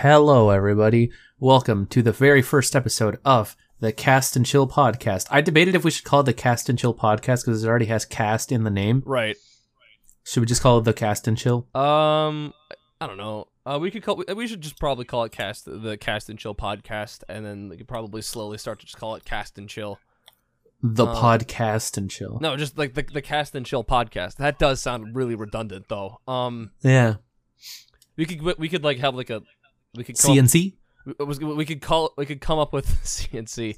Hello, everybody. Welcome to the very first episode of the Cast and Chill podcast. I debated if we should call it the Cast and Chill podcast because it already has cast in the name. Right. Should we just call it the Cast and Chill? Um, I don't know. Uh, we could call. We should just probably call it cast the Cast and Chill podcast, and then we could probably slowly start to just call it Cast and Chill. The Um, podcast and chill. No, just like the the Cast and Chill podcast. That does sound really redundant, though. Um, Yeah. we could we could like have like a we could CNC? Up, was we could call we could come up with CNC.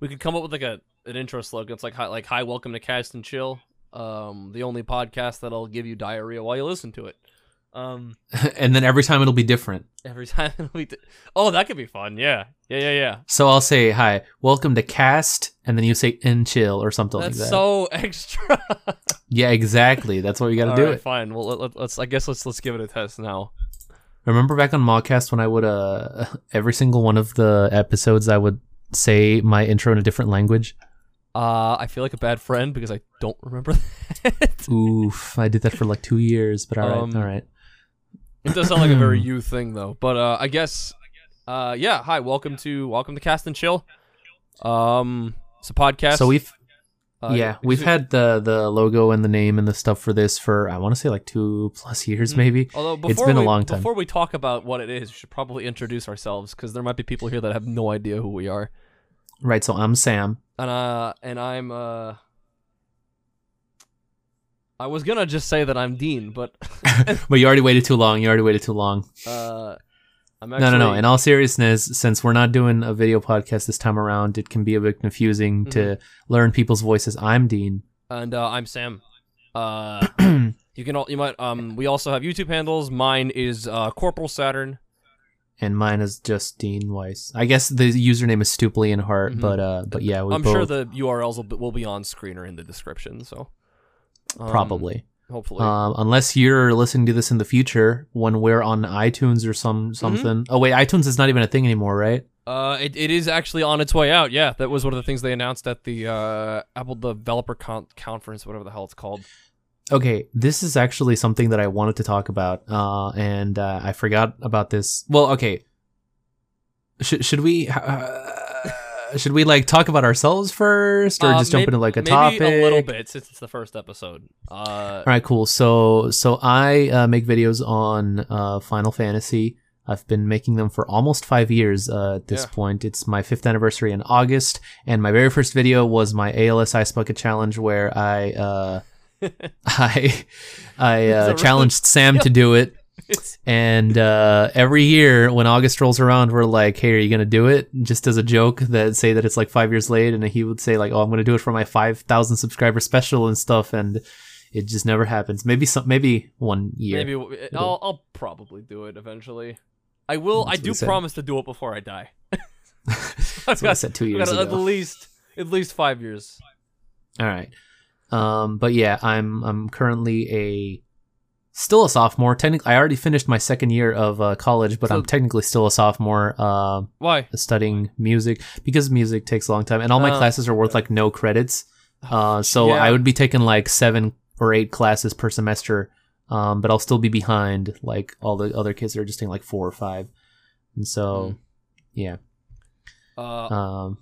We could come up with like a an intro slogan. It's like hi, like hi, welcome to Cast and Chill. Um, the only podcast that'll give you diarrhea while you listen to it. Um. and then every time it'll be different. Every time we, d- oh, that could be fun. Yeah, yeah, yeah, yeah. So I'll say, hi, welcome to Cast, and then you say and chill or something That's like that. so extra. yeah, exactly. That's what we got to do Alright, it. Fine. Well, let, let, let's. I guess let's let's give it a test now. Remember back on Mog Cast when I would uh every single one of the episodes I would say my intro in a different language. Uh, I feel like a bad friend because I don't remember that. Oof, I did that for like two years, but all right, Um, all right. it does sound like a very you thing though. But uh, I guess. Uh, yeah. Hi. Welcome to welcome to Cast and Chill. Um, it's a podcast. So we've uh, yeah, we've had the the logo and the name and the stuff for this for I want to say like two plus years Mhm. maybe. Although before It's been a we, long time. Before we talk about what it is, we should probably introduce ourselves because there might be people here that have no idea who we are. Right, so I'm Sam. and uh and I'm uh I was gonna just say that I'm Dean, but But you already waited too long. You already waited too long. uh I'm No, actually no, no. In all seriousness, since we're not doing a video podcast this time around, it can be a bit confusing Mm-hmm. to learn people's voices. I'm Dean. and uh, I'm Sam. Uh you can all you might um we also have YouTube handles. Mine is uh Corporal Saturn. and mine is just Dean Weiss. I guess the username is Stuply and Heart, Mhm. but uh, but yeah, we I'm both sure the URLs will be, will be on screen or in the description, so um, probably. Hopefully. Um, unless you're listening to this in the future when we're on iTunes or some something. Oh wait, iTunes is not even a thing anymore, right? Uh, it, it is actually on its way out. Yeah, that was one of the things they announced at the uh, Apple Developer Con- Conference, whatever the hell it's called. Okay, this is actually something that I wanted to talk about, uh, and uh, I forgot about this. Well, okay, should should we uh, should we like talk about ourselves first, or Uh, just jump maybe- into like a maybe topic? a little bit since it's the first episode. Uh, All right, cool. So so I uh, make videos on uh, Final Fantasy. I've been making them for almost five years uh, at this Yeah. point. It's my fifth anniversary in August, and my very first video was my ALS Ice Bucket Challenge, where I uh, I I uh, really- challenged Sam to do it. And uh, every year when August rolls around, we're like, "Hey, are you gonna do it?" Just as a joke that say that it's like five years late, and he would say like, "Oh, I'm gonna do it for my five thousand subscriber special and stuff," and it just never happens. Maybe some, maybe one year. maybe I'll, I'll probably do it eventually. I will. That's I do promise to do it before I die. That's I've what I got, said two years got at least at least five years. All right. Um, but yeah, I'm I'm currently a still a sophomore. Technically, I already finished my second year of uh, college, but So- I'm technically still a sophomore. Uh, Why? studying music because music takes a long time, and all my Oh. classes are worth like no credits. Uh, so Yeah. I would be taking like seven or eight classes per semester, um, but I'll still be behind like all the other kids that are just taking like four or five. And so, Hmm. yeah. Uh, Um,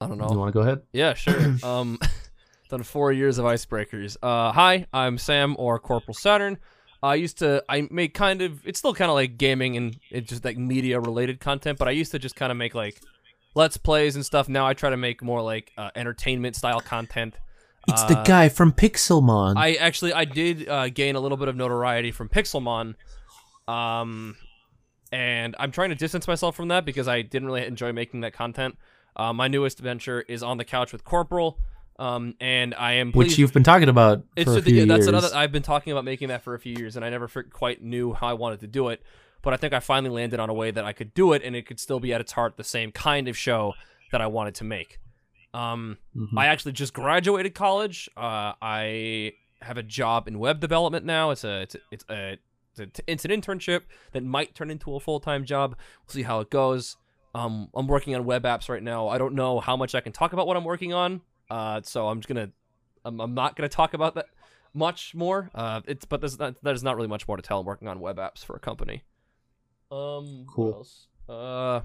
I don't know. you want to go ahead? Yeah, sure. um, done four years of icebreakers. Uh, hi, I'm Sam or Corporal Saturn. I used to I make kind of it's still kind of like gaming and it's just like media related content, but I used to just kind of make like let's plays and stuff. Now I try to make more like uh, entertainment style content. It's the Uh, guy from Pixelmon. I actually I did uh, gain a little bit of notoriety from Pixelmon, um, and I'm trying to distance myself from that because I didn't really enjoy making that content. Uh, my newest venture is on the couch with Corporal, um, and I am which you've been talking about for a a- few yeah, that's years. another. I've been talking about making that for a few years, and I never quite knew how I wanted to do it. But I think I finally landed on a way that I could do it, and it could still be at its heart the same kind of show that I wanted to make. Um, Mhm. I actually just graduated college. Uh, I have a job in web development now. It's a it's a, it's a it's, a, it's an internship that might turn into a full time job. We'll see how it goes. Um, I'm working on web apps right now. I don't know how much I can talk about what I'm working on. Uh, so I'm just gonna I'm, I'm not gonna talk about that much more. Uh, it's but there's not, there's not really much more to tell. I'm working on web apps for a company. Um, Cool. Uh,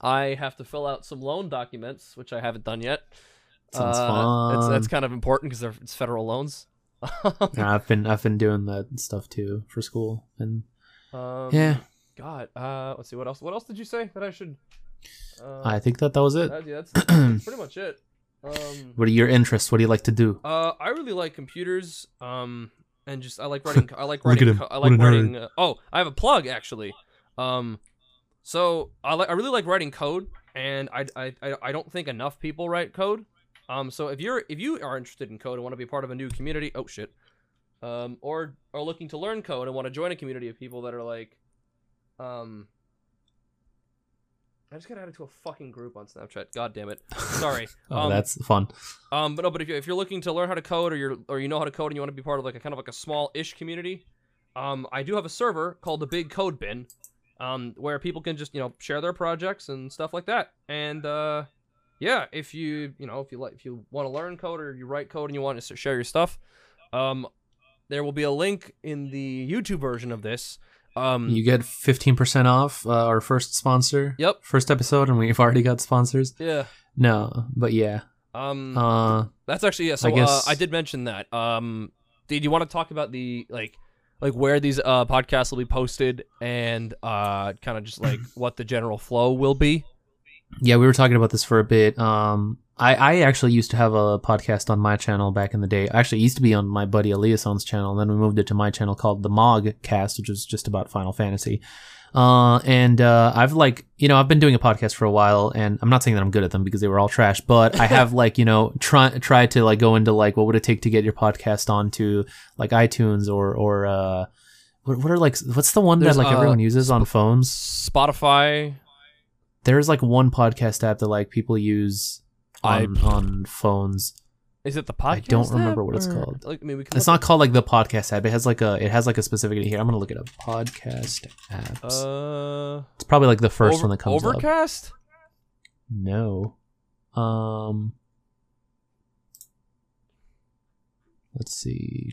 I have to fill out some loan documents, which I haven't done yet. Sounds Uh, It's that's kind of important because it's federal loans. Yeah, I've been I've been doing that stuff too for school, and um, yeah, God. Uh, let's see. What else? What else did you say that I should? Uh, I think that that was it. that- yeah, that's, that's pretty much it. Um, What are your interests? What do you like to do? Uh, I really like computers. Um, and just I like writing. I like writing. I like writing. Uh, oh, I have a plug actually. Um, so I like. I really like writing code, and I, I I I don't think enough people write code. Um, so if you're if you are interested in code and want to be part of a new community, oh shit. Um, or are looking to learn code and want to join a community of people that are like, um. I just got added to a fucking group on Snapchat. God damn it. Sorry. Oh, Um, that's fun. um, but no, but if, you, if you're looking to learn how to code, or you're or you know how to code, and you want to be part of like a kind of like a small-ish community, um, I do have a server called the Big Code Bin, um, where people can just you know share their projects and stuff like that. And uh, yeah, if you you know if you like if you want to learn code or you write code and you want to share your stuff, um, there will be a link in the YouTube version of this. Um, You get fifteen percent off uh, our first sponsor. Yep. First episode, and we've already got sponsors. yeah. No, but yeah. Um, Uh, That's actually yeah. So I guess- uh, I did mention that. Um, did you want to talk about the like, like where these uh podcasts will be posted and uh kind of just like what the general flow will be? yeah, we were talking about this for a bit. Um, I I actually used to have a podcast on my channel back in the day. I actually used to be on my buddy Eliason's channel, and then we moved it to my channel called the Mog Cast, which was just about Final Fantasy. Uh, and uh, I've like you know I've been doing a podcast for a while, and I'm not saying that I'm good at them because they were all trash, but I have like you know try tried to like go into like what would it take to get your podcast onto like iTunes or or uh. What, what are like what's the one There's, that like uh, everyone uses on phones? Spotify. there's like one podcast app that like people use I- on, on phones. Is it the podcast? I don't remember what it's or- called. Like, I mean, we can It's not called like the podcast app. It has like a it has like a specific here. I'm gonna look it up. Podcast apps. Uh, it's probably like the first Over- one that comes up. Overcast. No. Um. Let's see.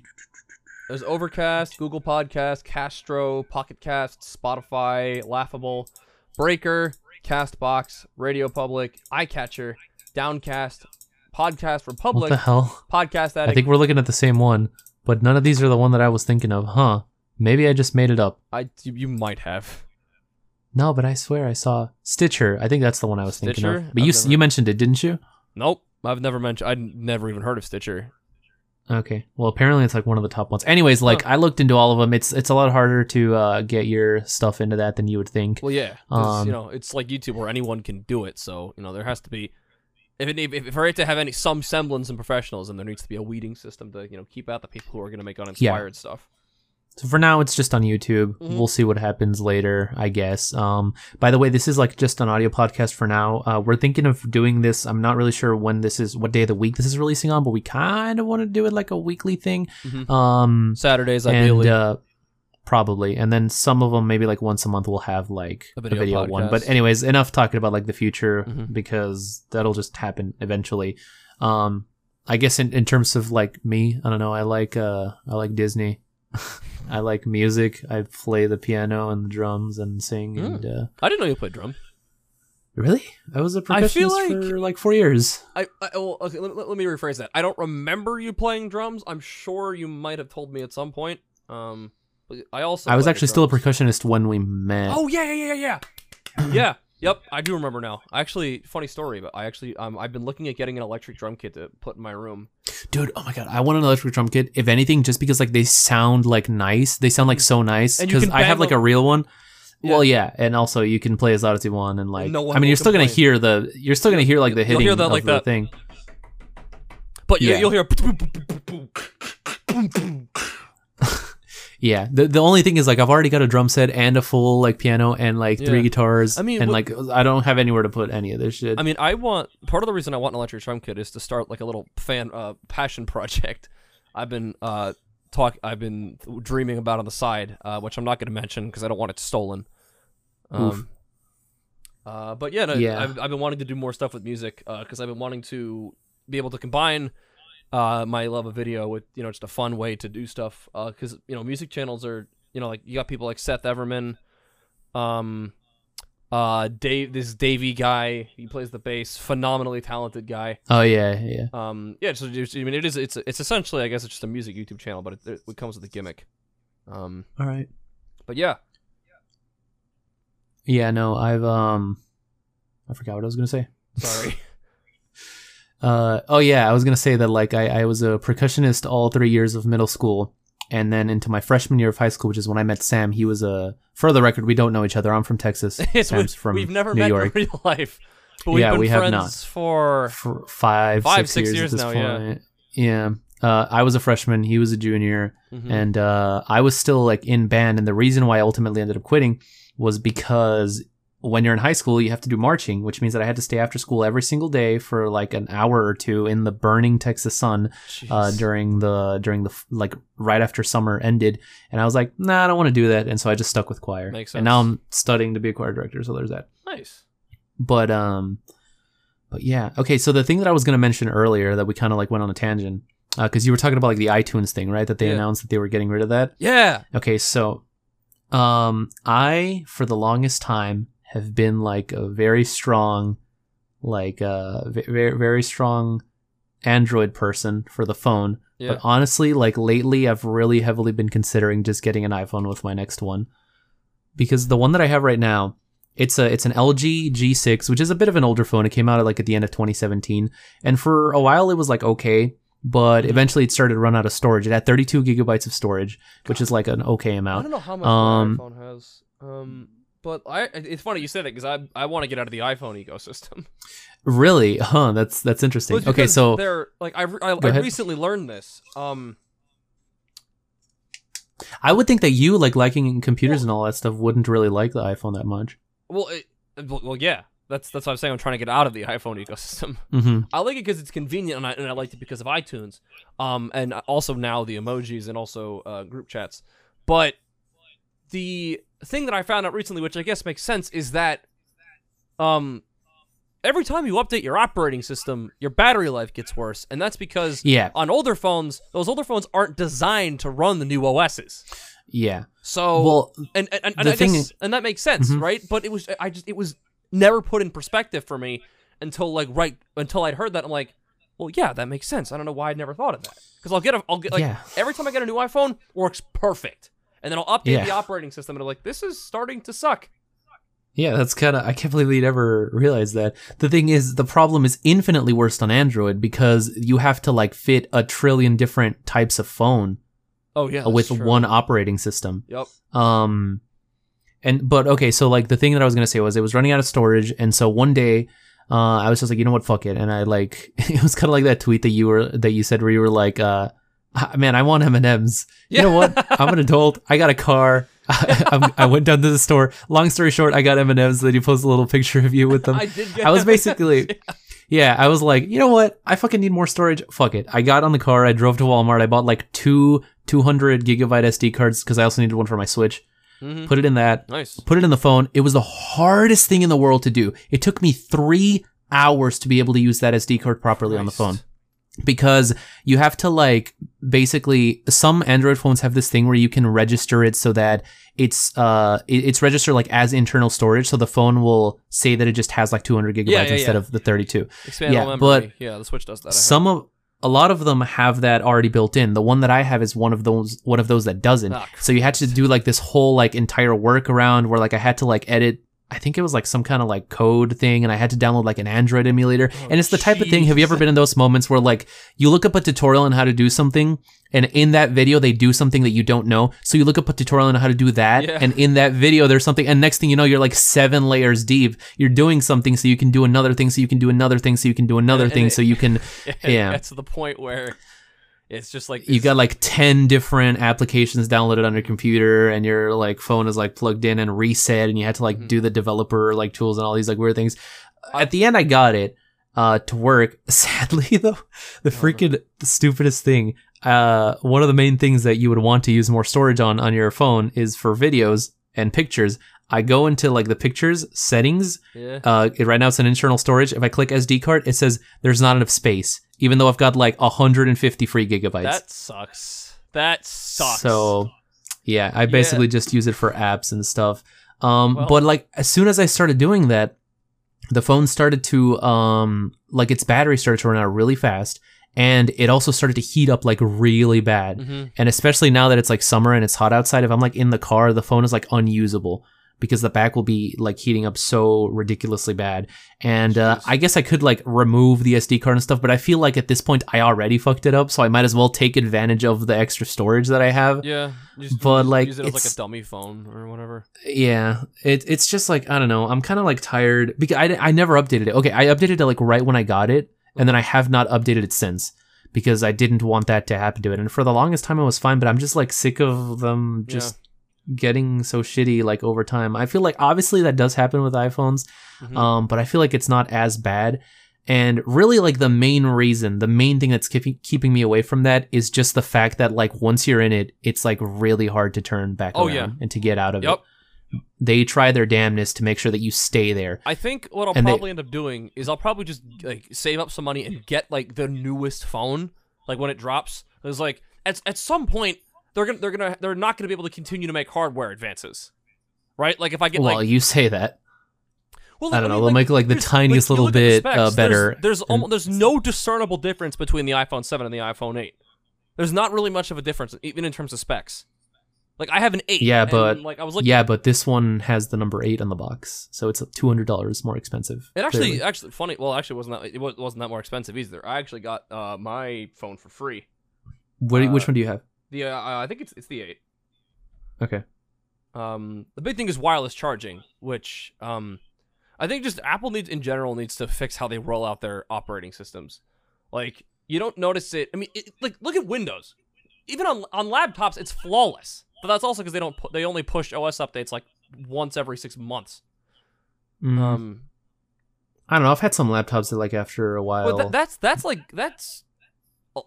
There's Overcast, Google Podcast, Castro, Pocket Cast, Spotify, Laughable, Breaker, Castbox, Radio Public, iCatcher, Downcast, Podcast What Republic, the hell? Podcast I think we're looking at the same one, but none of these are the one that I was thinking of. Huh? Maybe I just made it up. I you, you might have. No, but I swear I saw Stitcher. I think that's the one I was thinking Stitcher? of. But you I've never- you mentioned it, didn't you? Nope, I've never mentioned. I'd never even heard of Stitcher. Okay. Well, apparently it's like one of the top ones. Anyways, like I looked into all of them. It's it's a lot harder to uh, get your stuff into that than you would think. Well, yeah. Um, you know, it's like YouTube where anyone can do it. So you know, there has to be. If it if, if for it to have any some semblance of professionalism, then there needs to be a weeding system to you know keep out the people who are going to make uninspired stuff. So for now, it's just on YouTube. Mhm. We'll see what happens later, I guess. Um, by the way, this is like just an audio podcast for now. Uh, we're thinking of doing this. I'm not really sure when this is, what day of the week this is releasing on, but we kind of want to do it like a weekly thing. Mhm. Um, Saturdays, and ideally. uh, probably, and then some of them maybe like once a month we'll have like A a video video, one. But anyways, enough talking about like the future Mhm. because that'll just happen eventually. Um, I guess in, in terms of like me, I don't know. I like uh I like Disney. I like music. I play the piano and the drums and sing. Hmm. And uh, I didn't know you played drum. really, I was a I feel percussionist like- for like four years. I, I well, okay, let, let, me rephrase that. I don't remember you playing drums. I'm sure you might have told me at some point. Um, I also I was actually still a percussionist when we met. Oh yeah, yeah, yeah, yeah, yeah. yeah. Yep, I do remember now. Actually, funny story, but I actually um I've been looking at getting an electric drum kit to put in my room. dude oh my god i want an electric drum kit if anything just because like they sound like nice they sound like so nice because i have like a real one well yeah and also you can play as loud as you want and like No one i mean you're still gonna hear the you're still gonna hear like the hitting hear that of like the that. thing But you, Yeah. you'll hear. Yeah the, the only thing is like i've already got a drum set and a full like piano and like three Yeah. guitars I mean, and what- like i don't have anywhere to put any of this shit I mean, I want part of the reason I want an electric drum kit is to start like a little fan uh, passion project. I've been uh talk I've been dreaming about on the side, uh, which I'm not going to mention because I don't want it stolen. Oof. Um, uh, but yeah, no, Yeah. I've, I've been wanting to do more stuff with music because I've been wanting to be able to combine uh, my love of video with you know just a fun way to do stuff because you know music channels are you know like you got people like Seth Everman, Um, uh, Dave, this Davie guy, he plays the bass, phenomenally talented guy. Oh yeah, yeah. Um, yeah, so I mean, it is, it's, it's essentially, I guess, it's just a music YouTube channel, but it, it comes with a gimmick. Um, All right. but yeah, Yeah, no, I've um, I forgot what I was gonna say. sorry. Uh, oh yeah, I was gonna say that like I, I was a percussionist all three years of middle school, and then into my freshman year of high school, which is when I met Sam. He was a for the record, we don't know each other. I'm from Texas. Sam's from we've never New met York. in real life, but we've Yeah, been we have not. for For five, Five, six, six years, years now, yeah. point. Yeah. Uh, I was a freshman. He was a junior. Mhm. and uh, I was still like in band. And the reason why I ultimately ended up quitting was because when you're in high school, you have to do marching, which means that I had to stay after school every single day for like an hour or two in the burning Texas sun uh, during the during the like right after summer ended. And I was like, nah, I don't want to do that. And so I just stuck with choir. Makes And now. I'm studying to be a choir director. So there's that nice. but um but yeah okay so the thing that i was going to mention earlier that we kind of like went on a tangent because you were talking about like the itunes thing right that they Yeah. announced that they were getting rid of that Yeah. okay so um i for the longest time have been like a very strong like a very very strong android person for the phone Yeah. but honestly, like lately, I've really heavily been considering just getting an iPhone with my next one, because the one that I have right now, it's a it's an LG G6, which is a bit of an older phone. It came out at like at the end of 2017, and for a while it was like okay, but Mhm. eventually it started to run out of storage. It had 32 gigabytes of storage, which is like an okay amount. I don't know how much Um, my iPhone has. Um, but I it's funny you said that because I I want to get out of the iPhone ecosystem. Really? Huh? That's that's interesting. Well, okay, so they're like I I, I recently learned this. Um, I would think that you like liking computers and all that stuff wouldn't really like the iPhone that much. well, it, well, well, yeah. That's that's what I'm saying. I'm trying to get out of the iPhone ecosystem. hmm I like it because it's convenient, and I and I liked it because of iTunes, um, and also now the emojis and also uh, group chats. But the thing that I found out recently, which I guess makes sense, is that um, every time you update your operating system, your battery life gets worse, and that's because Yeah, on older phones, those older phones aren't designed to run the new OSs. yeah. So well, and and, and, the I thing guess, is- and that makes sense, Mhm. right? But it was I just it was never put in perspective for me until like right until I'd heard that I'm like, well, yeah, that makes sense. I don't know why I'd never thought of that because I'll get a, I'll get like Yeah. every time I get a new iPhone works perfect, and then I'll update Yeah. the operating system and I'm like, this is starting to suck. Yeah, that's kind of. I can't believe you'd ever realize that. The thing is, the problem is infinitely worse on Android because you have to like fit a trillion different types of phone Oh yeah, with true. one operating system. Yep. Um, and but okay, so like the thing that I was gonna say was it was running out of storage, and so one day, uh, I was just like, you know what, fuck it, and I like it was kind of like that tweet that you were that you said where you were like, uh, "Ah, man, I want M and M's. You know what? I'm an adult. I got a car. I, I went down to the store. Long story short, I got M and M's. Then you post a little picture of you with them. I did. Get I was basically- Yeah, I was like, you know what? I fucking need more storage. Fuck it. I got on the car. I drove to Walmart. I bought like two 200 gigabyte SD cards because I also needed one for my Switch. Mhm. Put it in that. Nice. Put it in the phone. It was the hardest thing in the world to do. It took me three hours to be able to use that SD card properly on the phone because you have to like basically some android phones have this thing where you can register it so that it's uh it's registered like as internal storage so the phone will say that it just has like 200 gigabytes Yeah, yeah, instead yeah. of the 32 Expandable Yeah, memory. but yeah, the Switch does that. I have. some of a lot of them have that already built in the one that i have is one of those one of those that doesn't Ah, so you had to do like this whole like entire workaround where like i had to like edit I think it was like some kind of like code thing, and I had to download like an Android emulator. Oh, and it's the type of thing. Have you ever been in those moments where like you look up a tutorial on how to do something, and in that video they do something that you don't know, so you look up a tutorial on how to do that, Yeah. and in that video there's something, and next thing you know you're like seven layers deep. You're doing something so you can do another thing, so you can do another thing, so you can do another and thing, it- so you can yeah. to the point where it's just like you this- got like 10 different applications downloaded on your computer and your like phone is like plugged in and reset and you had to like Mhm. do the developer like tools and all these like weird things at the end i got it uh to work sadly though the Uh-huh. freaking the stupidest thing uh one of the main things that you would want to use more storage on on your phone is for videos and pictures i go into like the pictures settings yeah. uh, it, right now it's an internal storage. If I click SD card, it says there's not enough space, even though I've got like 150 free gigabytes. That sucks. That sucks. So, yeah, I basically just use it for apps and stuff. Um, Well- but like as soon as I started doing that, the phone started to um like its battery started to run out really fast, and it also started to heat up like really bad. hmm And especially now that it's like summer and it's hot outside, if I'm like in the car, the phone is like unusable because the back will be like heating up so ridiculously bad. And uh, I guess I could like remove the SD card and stuff, but I feel like at this point I already fucked it up, so I might as well take advantage of the extra storage that I have. Yeah, just, But, just like, use it as like a dummy phone or whatever. Yeah, it, it's just like I don't know. I'm kind of like tired because I, I never updated it. Okay, I updated it like right when I got it, and then I have not updated it since because I didn't want that to happen to it. And for the longest time, it was fine. But I'm just like sick of them just getting so shitty like over time. I feel like obviously that does happen with iPhones, Mhm. um, but I feel like it's not as bad. And really, like the main reason, the main thing that's keeping keeping me away from that is just the fact that like once you're in it, it's like really hard to turn back Oh, around yeah. and to get out of Yep. it they try their damnedest to make sure that you stay there. I think what I'll And they- probably end up doing is I'll probably just like save up some money and get like the newest phone, like when it drops. It's like at at some point they're gonna they're gonna they're not gonna be able to continue to make hardware advances, right? Like if I get well, like you say that. well, I don't mean, know. They'll make like the tiniest you little bit specs, uh, there's- better. There's and- almost, there's no discernible difference between the iPhone 7 and the iPhone 8. There's not really much of a difference, even in terms of specs. Like I have an 8. Yeah, and, but- like I was looking. yeah, but this one has the number eight on the box, so it's two hundred dollars more expensive. It actually, clearly. actually funny. Well, actually, wasn't that it wasn't that more expensive either. I actually got uh, my phone for free. What, uh, which one do you have? The uh, I think it's it's the eight. Okay. Um, the big thing is wireless charging, which um, I think just Apple needs in general needs to fix how they roll out their operating systems. Like you don't notice it. I mean, it, like look at Windows. Even on on laptops, it's flawless. But that's also because they don't pu- they only push OS updates like once every six months. Mm, Um, I don't know. I've had some laptops that like after a while. Tha- that's that's like that's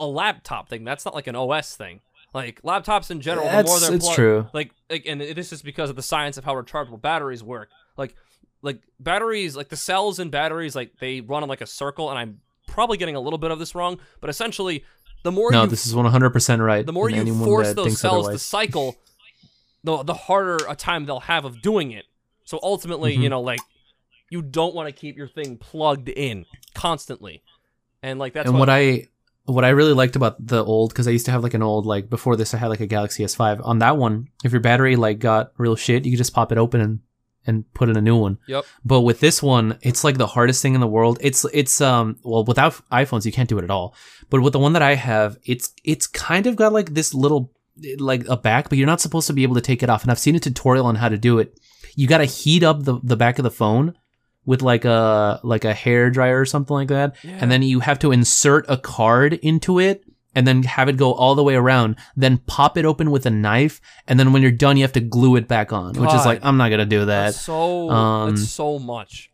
a laptop thing. That's not like an OS thing. Like laptops in general, the more they're it's plug- true. Like, like, and this is because of the science of how rechargeable batteries work. Like, like batteries, like the cells in batteries, like they run in like a circle. And I'm probably getting a little bit of this wrong, but essentially, the more no, you this is one hundred percent right. the more you force those cells to cycle, the the harder a time they'll have of doing it. So ultimately, Mhm. you know, like you don't want to keep your thing plugged in constantly, and like that's and what I what I really liked about the old because I used to have like an old like before this I had like a Galaxy S5. On that one, if your battery like got real shit, you could just pop it open and and put in a new one. Yep. But with this one, it's like the hardest thing in the world. It's it's um well without iPhones you can't do it at all. But with the one that I have, it's it's kind of got like this little like a back, but you're not supposed to be able to take it off. And I've seen a tutorial on how to do it. You got to heat up the the back of the phone with like a like a hair dryer or something like that Yeah. and then you have to insert a card into it and then have it go all the way around then pop it open with a knife and then when you're done you have to glue it back on which is like i'm not gonna do that That's so um, that's so much.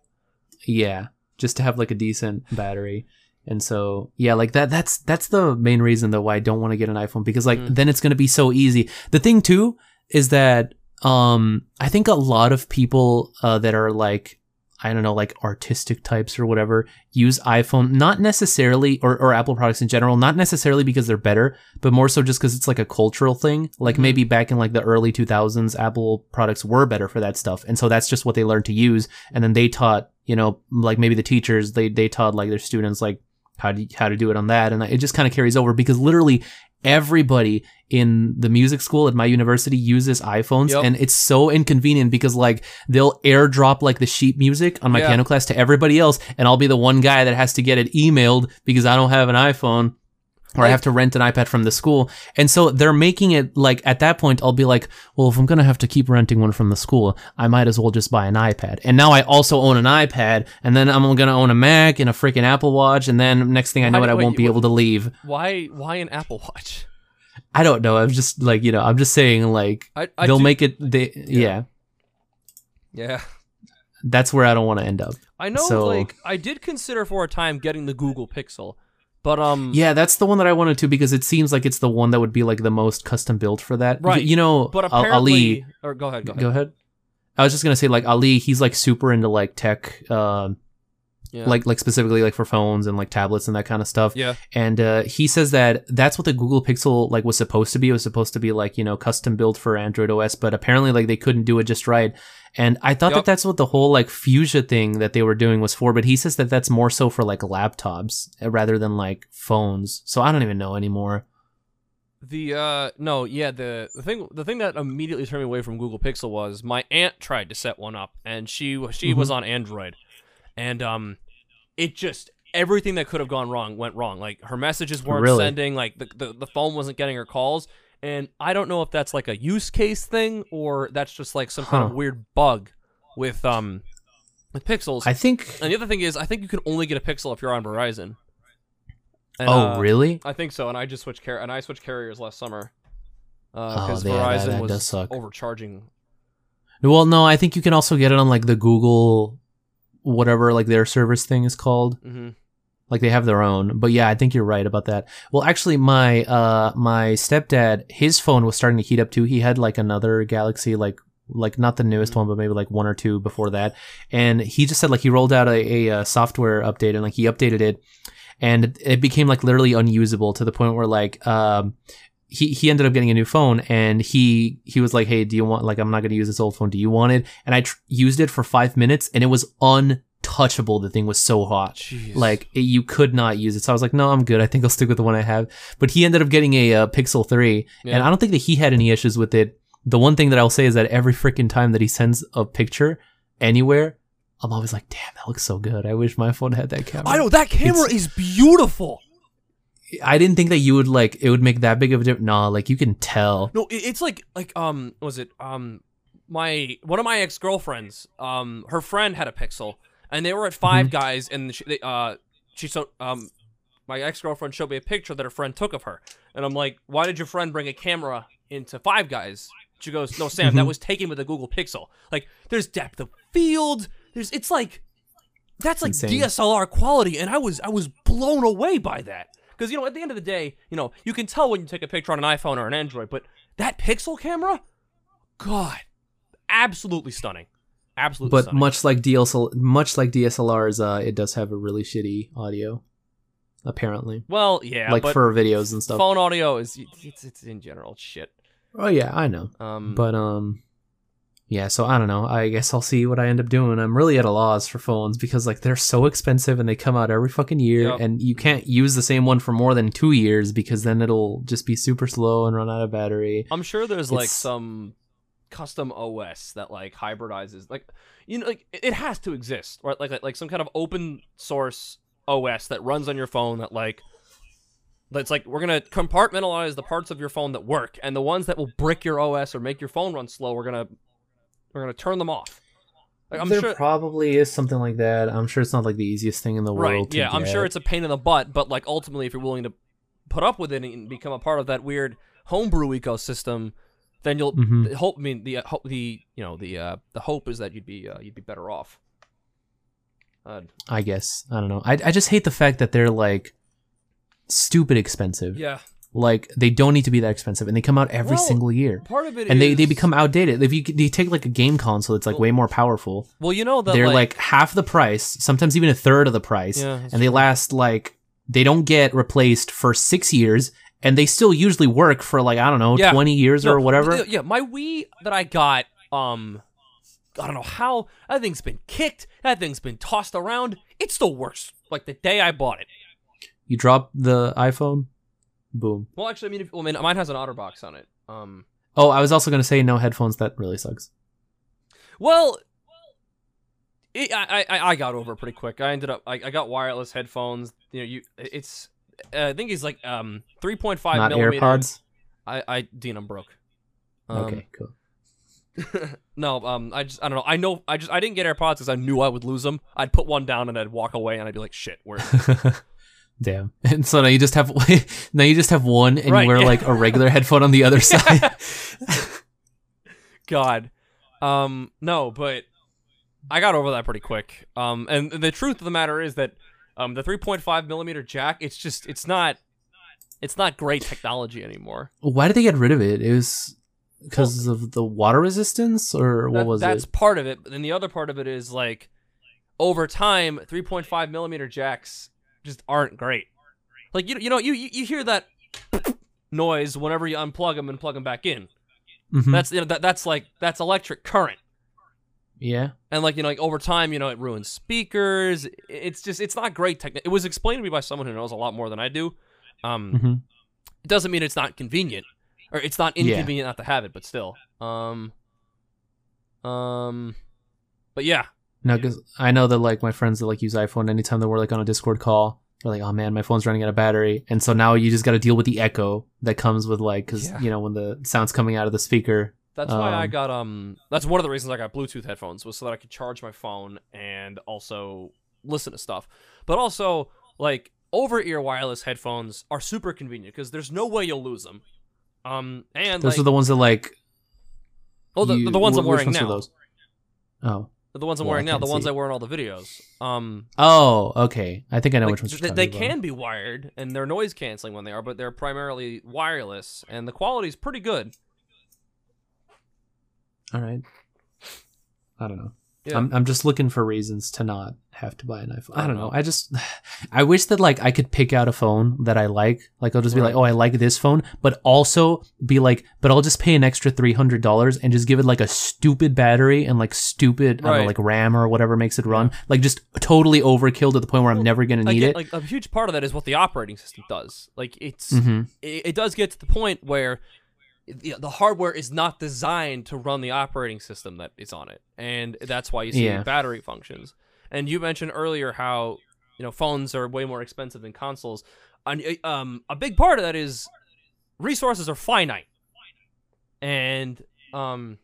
yeah just to have like a decent battery and so yeah like that that's that's the main reason though why i don't want to get an iphone because like Mm. then it's gonna be so easy the thing too is that um i think a lot of people uh, that are like I don't know, like artistic types or whatever, use iPhone, not necessarily, or, or Apple products in general, not necessarily because they're better, but more so just because it's like a cultural thing. Like Mhm. maybe back in like the early 2000s, Apple products were better for that stuff. And so that's just what they learned to use. And then they taught, you know, like maybe the teachers, they, they taught like their students like how to, how to do it on that. And it just kind of carries over because literally everybody in the music school at my university uses iPhones Yep. and it's so inconvenient because like they'll airdrop like the sheet music on my Yeah. piano class to everybody else and I'll be the one guy that has to get it emailed because I don't have an iPhone or I have to rent an iPad from the school. And so they're making it like at that point I'll be like, well, if I'm going to have to keep renting one from the school, I might as well just buy an iPad. And now I also own an iPad and then I'm going to own a Mac and a freaking Apple Watch and then next thing I know Why- it I wait, won't be what- able to leave. Why why an Apple Watch? I don't know. I'm just like, you know, I'm just saying like I, I they'll do- make it they yeah. yeah. That's where I don't want to end up. I know So- like I did consider for a time getting the Google Pixel, but um Yeah, that's the one that I wanted to because it seems like it's the one that would be like the most custom built for that. Right. Y- You know, but apparently Ali. or go ahead, go ahead. Go ahead. I was just gonna say like Ali. He's like super into like tech, um, Yeah. like like specifically like for phones and like tablets and that kind of stuff. yeah. And uh, he says that that's what the Google Pixel like was supposed to be. It was supposed to be like you know custom built for Android OS, but apparently like they couldn't do it just right. And I thought Yup. that that's what the whole like Fuchsia thing that they were doing was for. But he says that that's more so for like laptops uh, rather than like phones. So I don't even know anymore. The uh no, yeah, the, the thing the thing that immediately turned me away from Google Pixel was my aunt tried to set one up and she she was on Android. And um it just everything that could have gone wrong went wrong. Like her messages weren't Really? sending, like the, the the phone wasn't getting her calls. And I don't know if that's like a use case thing or that's just like some kind of weird bug with um with Pixels. I think. and the other thing is I think you can only get a Pixel if you're on Verizon. And, oh uh, really? I think so, and I just switched car- and I switched carriers last summer Oh, because yeah, that- Verizon that was overcharging. Well, no, I think you can also get it on like the Google, whatever like their service thing is called. hmm like they have their own. But yeah i think you're right about that. Well actually my uh my stepdad his phone was starting to heat up too. He had like another galaxy like like not the newest one but maybe like one or two before that. And he just said like he rolled out a, a, uh software update and like he updated it. And it became like literally unusable to the point where like um he, he ended up getting a new phone and he he was like hey do you want like i'm not going to use this old phone do you want it and i tr- used it for five minutes and it was untouchable the thing was so hot Jeez. like it- you could not use it. So I was like, no, I'm good. I think I'll stick with the one I have. But he ended up getting a uh, Pixel 3, and I don't think that he had any issues with it. The one thing that I'll say is that every freaking time that he sends a picture anywhere, I'm always like, damn, that looks so good. I wish my phone had that camera. I know that camera It's- is beautiful. I didn't think that you would like it would make that big of a difference. Nah, like you can tell. No, it's like like um was it um my one of my ex girlfriends um her friend had a Pixel and they were at 5 Mm-hmm. Guys and she, they, uh she so um my ex girlfriend showed me a picture that her friend took of her and I'm like why did your friend bring a camera into Five Guys? She goes no Sam that Mhm. was taken with a Google Pixel. Like there's depth of field. There's it's like that's like insane. DSLR quality and I was I was blown away by that. Because you know, at the end of the day, you know, you can tell when you take a picture on an iPhone or an Android, but that Pixel camera, God, absolutely stunning, absolutely. But stunning. much like DSL, much like DSLRs, uh, it does have a really shitty audio. Apparently, well, yeah, like for videos and stuff. phone audio is it's, it's in general shit. Oh yeah, I know. Um, But um yeah, so I don't know. I guess I'll see what I end up doing. I'm really at a loss for phones because like they're so expensive and they come out every fucking year Yep. and you can't use the same one for more than 2 years because then it'll just be super slow and run out of battery. I'm sure there's like some custom OS that like hybridizes, like you know, like it it has to exist, right? Like like, like some kind of open source OS that runs on your phone that like. That's like we're gonna compartmentalize the parts of your phone that work, and the ones that will brick your OS or make your phone run slow, we're gonna we're gonna turn them off. Like, I'm there sure, probably is something like that. I'm sure it's not like the easiest thing in the world right? to Yeah, I'm sure it's a pain in the butt, but like ultimately, if you're willing to put up with it and become a part of that weird homebrew ecosystem, then you'll Mhm. the hope. I mean, the uh, ho- the you know the uh, the hope is that you'd be uh, you'd be better off. Uh, I guess. I don't know. I I just hate the fact that they're like stupid expensive. yeah, Like they don't need to be that expensive and they come out every Well, single year. part of it and they, they become outdated. If you, you take like a game console, it's like Well, way more powerful. well, you know that they're like, like, half the price, sometimes even a third of the price, Yeah, that's and they last like they don't get replaced for six years, and they still usually work for like I don't know Yeah. twenty years No, or whatever. Yeah, my Wii that I got, um, I don't know how that thing's been kicked. That thing's been tossed around. It still works. Like the day I bought it. You drop the iPhone, boom. Well, actually, I mean, if, well, I mean, mine has an OtterBox on it. Um, Oh, I was also gonna say no headphones. That really sucks. well, it, I, I I got over pretty quick. I ended up I, I got wireless headphones. You know, you it's uh, I think it's like um three point five Not millimeter. AirPods. I I Dean, I'm broke. Um, okay, cool. no, um, I just I don't know. I know I just I didn't get AirPods because I knew I would lose them. I'd put one down and I'd walk away and I'd be like, shit, where? Damn. And so now you just have now you just have one, and Right, you wear like a regular headphone on the other side. God, um, no, but I got over that pretty quick. Um, and the truth of the matter is that um, the 3.5 millimeter jack, it's just it's not it's not great technology anymore. Why did they get rid of it? It was because of the water resistance, or what That- was that's it? That's part of it. But then the other part of it is like, over time, 3.5 millimeter jacks just aren't great. Like you, you know, you you hear that noise whenever you unplug them and plug them back in. Mhm. That's you know that that's like that's electric current. yeah. And like you know, like over time, you know, it ruins speakers. It's just it's not great technique. It was explained to me by someone who knows a lot more than I do. Um, hmm it doesn't mean it's not convenient, or it's not Yeah. inconvenient not to have it, but still. Um, um, but yeah, No, because I know that like my friends that like use iPhone, anytime that we're like on a Discord call, they're like, "Oh man, my phone's running out of battery," and so now you just got to deal with the echo that comes with like, because Yeah. you know when the sound's coming out of the speaker. That's why I Um, got um. That's one of the reasons I got Bluetooth headphones was so that I could charge my phone and also listen to stuff. But also like over ear wireless headphones are super convenient because there's no way you'll lose them. Um, and Those like, are the ones that like. oh the, you- the ones wh- I'm which wearing now. Those? Oh. The ones I'm Well, wearing now, the ones see. I wear in all the videos. Um, Oh, okay. I think I know like, which ones th- they about. can be wired and they're noise canceling when they are, but they're primarily wireless and the quality's pretty good. All right. I don't know. Yeah. I'm I'm just looking for reasons to not have to buy an iPhone. I don't don't know. I just I wish that like I could pick out a phone that I like. Like I'll just be Right. like, "Oh, I like this phone," but also be like, "But I'll just pay an extra $300 and just give it like a stupid battery and like stupid I don't know, like RAM or whatever makes it run. Like just totally overkill to the point where I'm never going to need it." like a huge part of that is what the operating system does. Like it's Mhm. it, it does get to the point where the, the hardware is not designed to run the operating system that is on it, and that's why you see Yeah. battery functions. And you mentioned earlier how you know phones are way more expensive than consoles. And, uh, um, a big part of that is resources are finite, and um,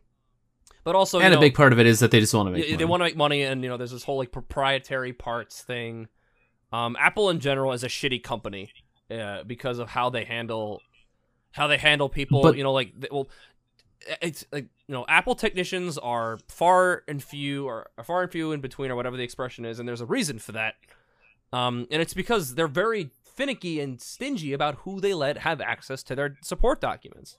but also you and a big part of it is that they just want to make money. they want to make money, and you know, there's this whole like proprietary parts thing. Um, Apple in general is a shitty company uh, because of how they handle how they handle people. But- you know, like th- well, it's like you know, Apple technicians are far and few, or are far and few in between, or whatever the expression is, and there's a reason for that. Um, and it's because they're very finicky and stingy about who they let have access to their support documents.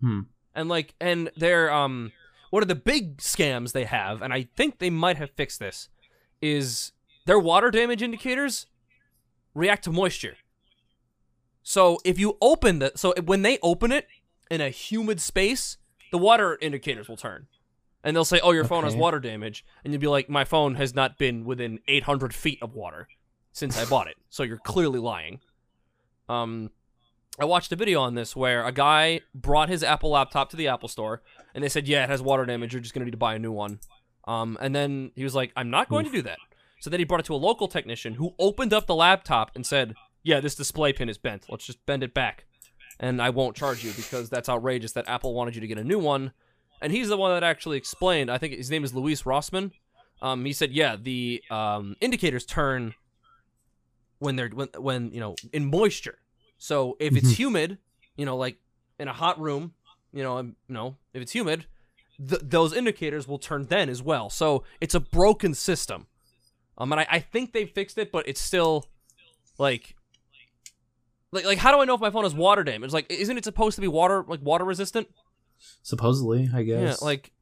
Hmm. And like, and they're um, one of the big scams they have, and I think they might have fixed this, is their water damage indicators react to moisture. So if you open the, so when they open it in a humid space, the water indicators will turn, and they'll say, "Oh, your phone has water damage," and you'll be like, "My phone has not been within 800 feet of water since I bought it, so you're clearly lying." Um, I watched a video on this where a guy brought his Apple laptop to the Apple store, and they said, "Yeah, it has water damage. You're just gonna need to buy a new one." Um, and then he was like, "I'm not going to do that." So then he brought it to a local technician who opened up the laptop and said, "Yeah, this display pin is bent. Let's just bend it back, and I won't charge you because that's outrageous that Apple wanted you to get a new one." And he's the one that actually explained. I think his name is Louis Rossmann. Um, he said, "Yeah, the um, indicators turn when they're when when you know in moisture. So if it's Mhm. humid, you know, like in a hot room, you know, um, you know, if it's humid, th- those indicators will turn then as well. So it's a broken system. Um, and I, I think they fixed it, but it's still like, like, like, how do I know if my phone is water damage? Like, isn't it supposed to be water, like water resistant? Supposedly, I guess. Yeah, like,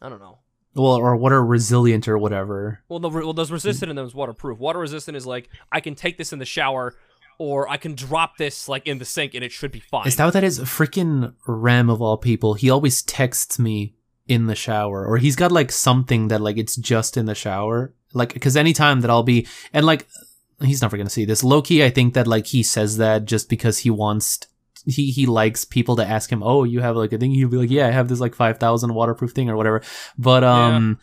I don't know. well, or water resilient or whatever. Well, the, well, there's resistant and there's waterproof. Water resistant is like I can take this in the shower, or I can drop this like in the sink and it should be fine. Is that what that is? Freaking Rem of all people. He always texts me in the shower, or he's got like something that like it's just in the shower. Like, because anytime that I'll be, and like, he's never gonna see this. Loki, I think that like he says that just because he wants. He he likes people to ask him, "Oh, you have like a thing." He'll be like, "Yeah, I have this like five thousand waterproof thing or whatever." But um,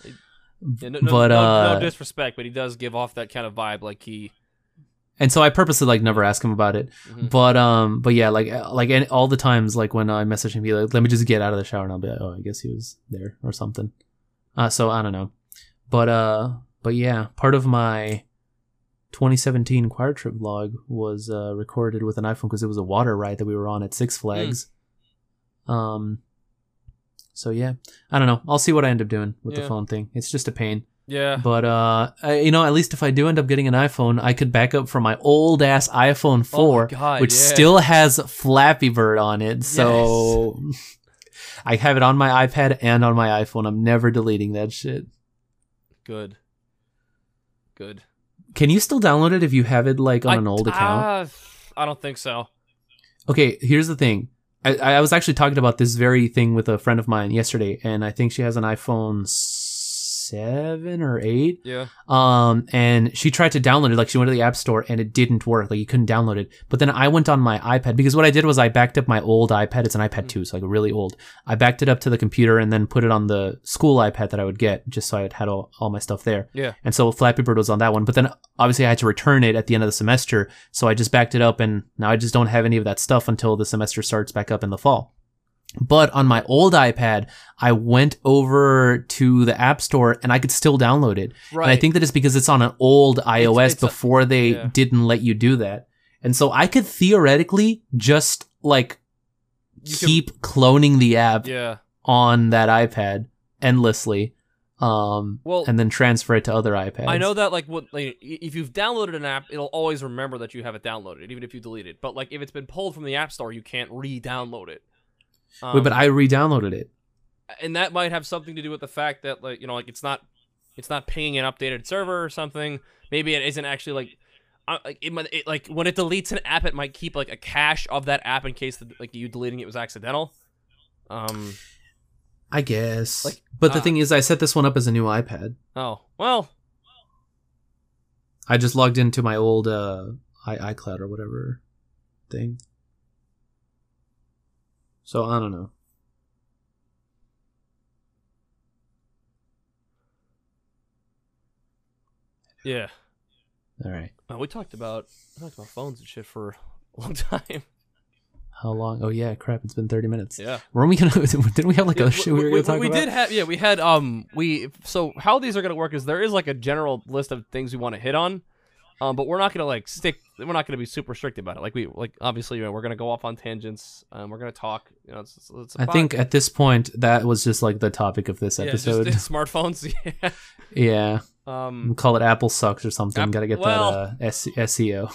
Yeah, no, no, but, no, uh, no disrespect, but he does give off that kind of vibe, like he. and so I purposely like never ask him about it. Mhm. But um, but yeah, like like and all the times like when I message him, be like, let me just get out of the shower, and I'll be like, oh, I guess he was there or something. Uh, so I don't know, but uh, but yeah, part of my 2017 choir trip vlog was uh recorded with an iPhone because it was a water ride that we were on at Six Flags. Um, so yeah, I don't know. I'll see what I end up doing with the phone thing. It's just a pain. Yeah. But uh, I- you know, at least if I do end up getting an iPhone, I could back up from my old ass iPhone Oh 4, God, which yeah. still has Flappy Bird on it. So I have it on my iPad and on my iPhone. I'm never deleting that shit. Good. good. Can you still download it if you have it like on I- an old account? Uh, I don't think so. Okay, here's the thing. I, I was actually talking about this very thing with a friend of mine yesterday, and I think she has an iPhone seven or eight. Yeah. Um, and she tried to download it, like she went to the app store and it didn't work. Like you couldn't download it. But then I went on my iPad because what I did was I backed up my old iPad. It's an iPad 2, so like really old. I backed it up to the computer and then put it on the school iPad that I would get just so I had all, all my stuff there. Yeah. And so Flappy Bird was on that one. But then obviously I had to return it at the end of the semester. So I just backed it up and now I just don't have any of that stuff until the semester starts back up in the fall. But on my old iPad, I went over to the App Store and I could still download it. Right. And I think that it's because it's on an old iOS it's a- before they yeah. didn't let you do that. And so I could theoretically just like You can- keep cloning the app Yeah. on that iPad endlessly. Um, Well, and then transfer it to other iPads. I know that like what like, if you've downloaded an app, it'll always remember that you have it downloaded, even if you delete it. But like if it's been pulled from the app store, you can't re-download it. Um, Wait, but I re-downloaded it. and that might have something to do with the fact that like you know like it's not it's not pinging an updated server or something. Maybe it isn't actually like. Uh, like it, might- it, like when it deletes an app, it might keep like a cache of that app in case the, like you deleting it was accidental. Um. I guess. Like, but the uh, thing is, I set this one up as a new iPad. Oh well. I just logged into my old uh, i iCloud or whatever thing. So I don't know. Yeah. All right. Uh, we talked about we talked about phones and shit for a long time. How long? Oh yeah, crap! It's been thirty minutes. Yeah. Weren't we gonna? Didn't we have like Yeah, a shit we, were gonna talk we about? did have yeah we had um we so how these are gonna work is there is like a general list of things we want to hit on um but we're not gonna like stick we're not gonna be super strict about it like we like obviously you know, we're gonna go off on tangents um we're gonna talk you know it's, it's, it's a I think at this point that was just like the topic of this yeah, just episode. smartphones yeah yeah, um call it Apple sucks or something. Got to get well- that uh, S- SEO.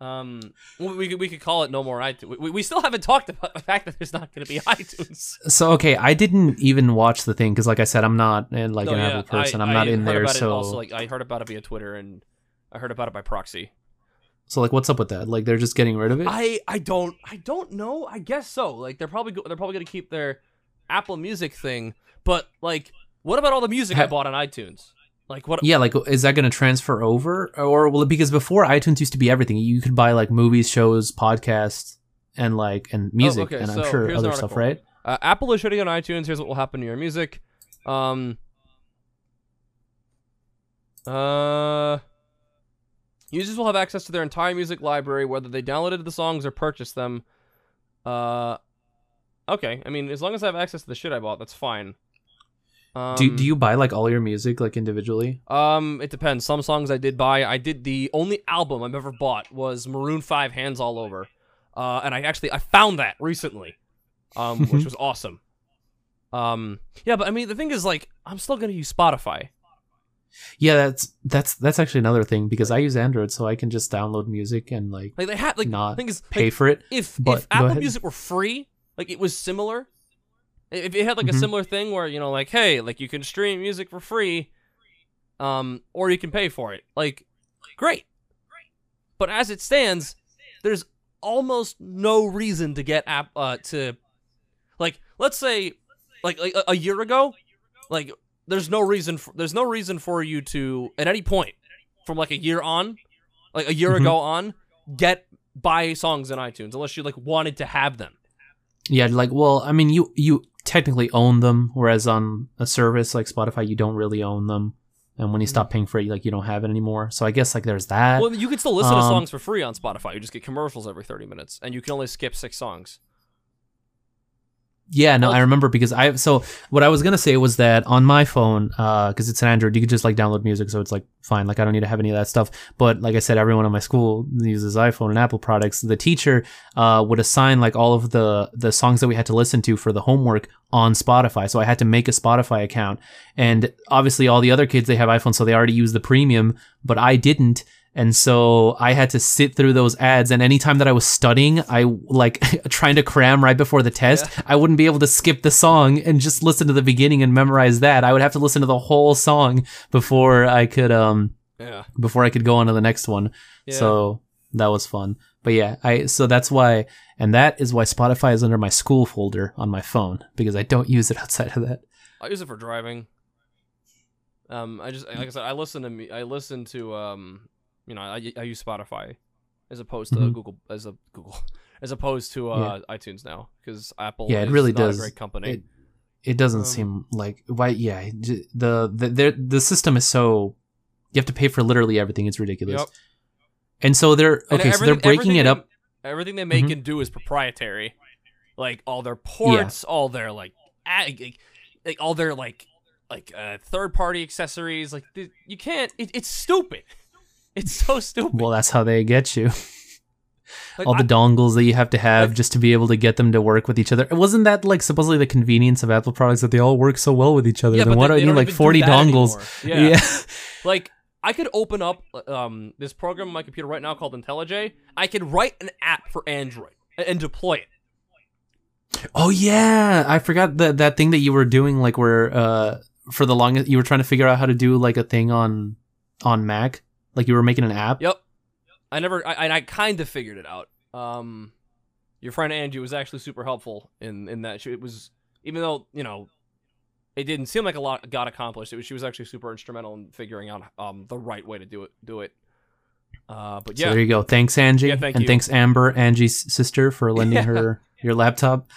um we we could, we could call it no more iTunes we, we still haven't talked about the fact that there's not gonna be iTunes So okay, I didn't even watch the thing because, like I said, I'm not uh, like No, an yeah, Apple person. I, I'm not in there, so also like I heard about it via Twitter and I heard about it by proxy so like, what's up with that? Like, they're just getting rid of it. I I don't I don't know. I guess so. Like they're probably go- they're probably gonna keep their Apple Music thing, but like, what about all the music I bought on iTunes? Like what? Yeah, like is that going to transfer over, or will it? Because before iTunes used to be everything. You could buy like movies, shows, podcasts, and like and music, okay, and I'm sure other stuff, right? Uh, Apple is shutting on iTunes. Here's what will happen to your music. Um. Uh. Users will have access to their entire music library, whether they downloaded the songs or purchased them. Uh. Okay, I mean, as long as I have access to the shit I bought, that's fine. Um, do Do you buy like all your music like individually? Um, it depends. Some songs I did buy. I did the only album I've ever bought was Maroon Five, Hands All Over, uh, and I actually I found that recently, um, which was awesome. Um, yeah, but I mean the thing is like I'm still gonna use Spotify. Yeah, that's that's that's actually another thing because I use Android, so I can just download music and like Like they had like not thing is pay like, for it. if but if Apple ahead. Music were free, like it was similar. If it had like a Mhm. similar thing where you know like hey like you can stream music for free, um, or you can pay for it. Like, great. But as it stands, there's almost no reason to get app uh to, like let's say, like like a, a year ago, like there's no reason for, there's no reason for you to at any point from like a year on, like a year Mhm. ago on, get buy songs in iTunes unless you like wanted to have them. Yeah, like well, I mean, you you technically own them, whereas on a service like Spotify, you don't really own them. And when you stop paying for it, like you don't have it anymore. So I guess like there's that. Well, you can still listen to Um, songs for free on Spotify. You just get commercials every 30 minutes, and you can only skip six songs. Yeah, no, I remember because I so what I was gonna say was that on my phone, uh, because it's an Android, you could just like download music, so it's like fine. Like I don't need to have any of that stuff. But like I said, everyone in my school uses iPhone and Apple products. The teacher uh, would assign like all of the the songs that we had to listen to for the homework on Spotify. So I had to make a Spotify account, and obviously all the other kids they have iPhones, so they already use the premium, but I didn't. And so I had to sit through those ads. And anytime that I was studying, I like trying to cram right before the test, I wouldn't be able to skip the song and just listen to the beginning and memorize that. I would have to listen to the whole song before I could, um, Yeah. before I could go on to the next one. Yeah. So that was fun. But yeah, I so that's why and that is why Spotify is under my school folder on my phone because I don't use it outside of that. I use it for driving. Um, I just like I said, I listen to me. I listen to um, you know, I, I use Spotify as opposed to Mhm. Google as a Google as opposed to uh iTunes now because Apple. Yeah, it is really not does. A great company. It, it doesn't Um, seem like why yeah, the the the, system is so you have to pay for literally everything. It's ridiculous. Yep. And so they're okay, so they're breaking it up. they- everything they make Mhm. and do is proprietary. Like all their ports, all their like, like, like all their like, like uh, third party accessories. Like you can't. It, it's stupid. It's so stupid. Well, that's how they get you. Like, All the I- dongles that you have to have Like- just to be able to get them to work with each other. Wasn't that like supposedly the convenience of Apple products that they all work so well with each other? yeah, then but why they, do I they need like 40 dongles? Yeah. yeah. Like I could open up um this program on my computer right now called IntelliJ. I could write an app for Android and, and deploy it. Oh yeah, I forgot that that thing that you were doing, like where uh for the longest you were trying to figure out how to do like a thing on on Mac, like you were making an app. Yep. I never. I, I kind of figured it out. Um, your friend Angie was actually super helpful in in that. She, it was even though you know, it didn't seem like a lot got accomplished. It was she was actually super instrumental in figuring out um the right way to do it. Do it. Uh, but yeah, So there you go. Thanks Angie, Yeah, thank and you. thanks Amber, Angie's sister, for lending Yeah. her your laptop.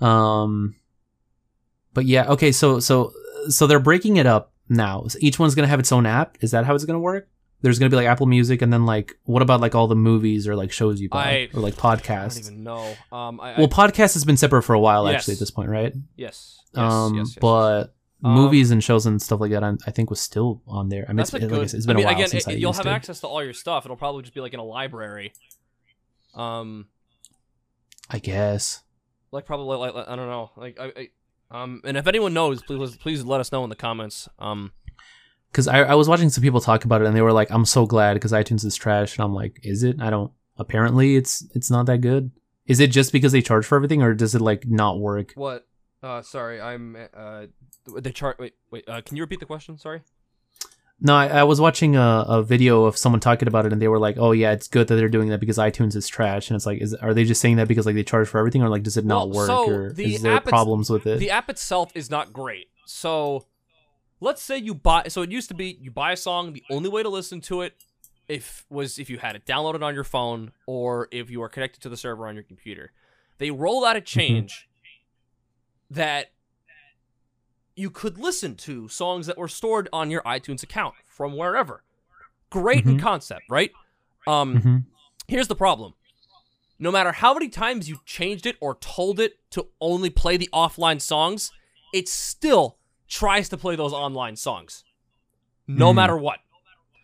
Um, but yeah, okay. So so so they're breaking it up now. So each one's gonna have its own app. Is that how it's gonna work? There's gonna be like Apple Music, and then like what about like all the movies or like shows you buy I- or like podcasts? I don't even know. Um, I, Well, podcast has been separate for a while Yes. actually at this point, right? yes, yes, um, yes, yes, but Um, movies and shows and stuff like that, I, I think was still on there. I mean, it's, like good. Said, it's been I mean, a while again, since it- I you'll have it. access to all your stuff. It'll probably just be like in a library. Um, I guess. like probably like, like I don't know, like I, I um, and if anyone knows, please please let us know in the comments. Um, Because I, I was watching some people talk about it, and they were like, "I'm so glad because iTunes is trash," and I'm like, "Is it? I don't. Apparently, it's it's not that good. Is it just because they charge for everything, or does it like not work? what? Uh, sorry, I'm uh, the chart. Wait, wait. Uh, can you repeat the question? Sorry. No, I, I was watching a, a video of someone talking about it, and they were like, "Oh yeah, it's good that they're doing that because iTunes is trash." And it's like, is are they just saying that because like they charge for everything, or like does it not Well, work, so or the is there problems with it? The app itself is not great. So, let's say you buy. So it used to be you buy a song. The only way to listen to it, if was if you had it downloaded on your phone or if you are connected to the server on your computer. They rolled out a change that you could listen to songs that were stored on your iTunes account from wherever. Great in Mhm. concept, right? Um, Mhm. Here's the problem. No matter how many times you changed it or told it to only play the offline songs, it still tries to play those online songs. No Hmm. matter what.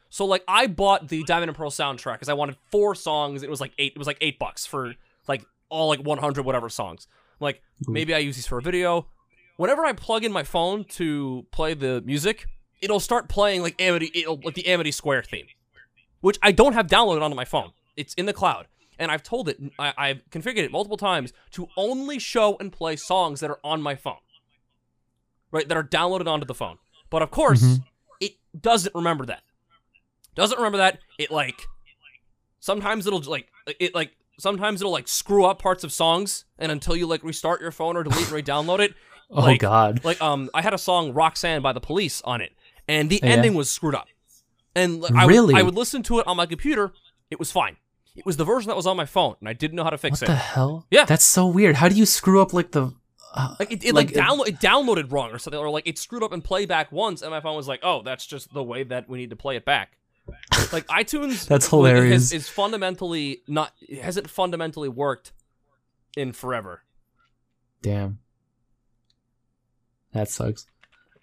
So like I bought the Diamond and Pearl soundtrack because I wanted four songs. It was like eight. It was like eight bucks for like all like 100 whatever songs. I'm like Ooh. maybe I use these for a video. Whenever I plug in my phone to play the music, it'll start playing like Amity, it'll, like the Amity Square theme, which I don't have downloaded onto my phone. It's in the cloud, and I've told it, I, I've configured it multiple times to only show and play songs that are on my phone, right? That are downloaded onto the phone. But of course, Mhm. it doesn't remember that. Doesn't remember that. It like sometimes it'll like it like sometimes it'll like screw up parts of songs, and until you like restart your phone or delete and re-download it, oh like- God, like um I had a song Roxanne by the Police on it and the Yeah. ending was screwed up. And like, I Really? would, I would listen to it on my computer, it was fine. It was the version that was on my phone and I didn't know how to fix what it. What the hell? Yeah. that's so weird. How do you screw up like the? Uh, like it, it like, like, it- download it downloaded wrong or something or like it screwed up and playback once and my phone was like, "Oh, that's just the way that we need to play it back." like iTunes That's hilarious. Is, is fundamentally not hasn't fundamentally worked in forever. Damn. That sucks.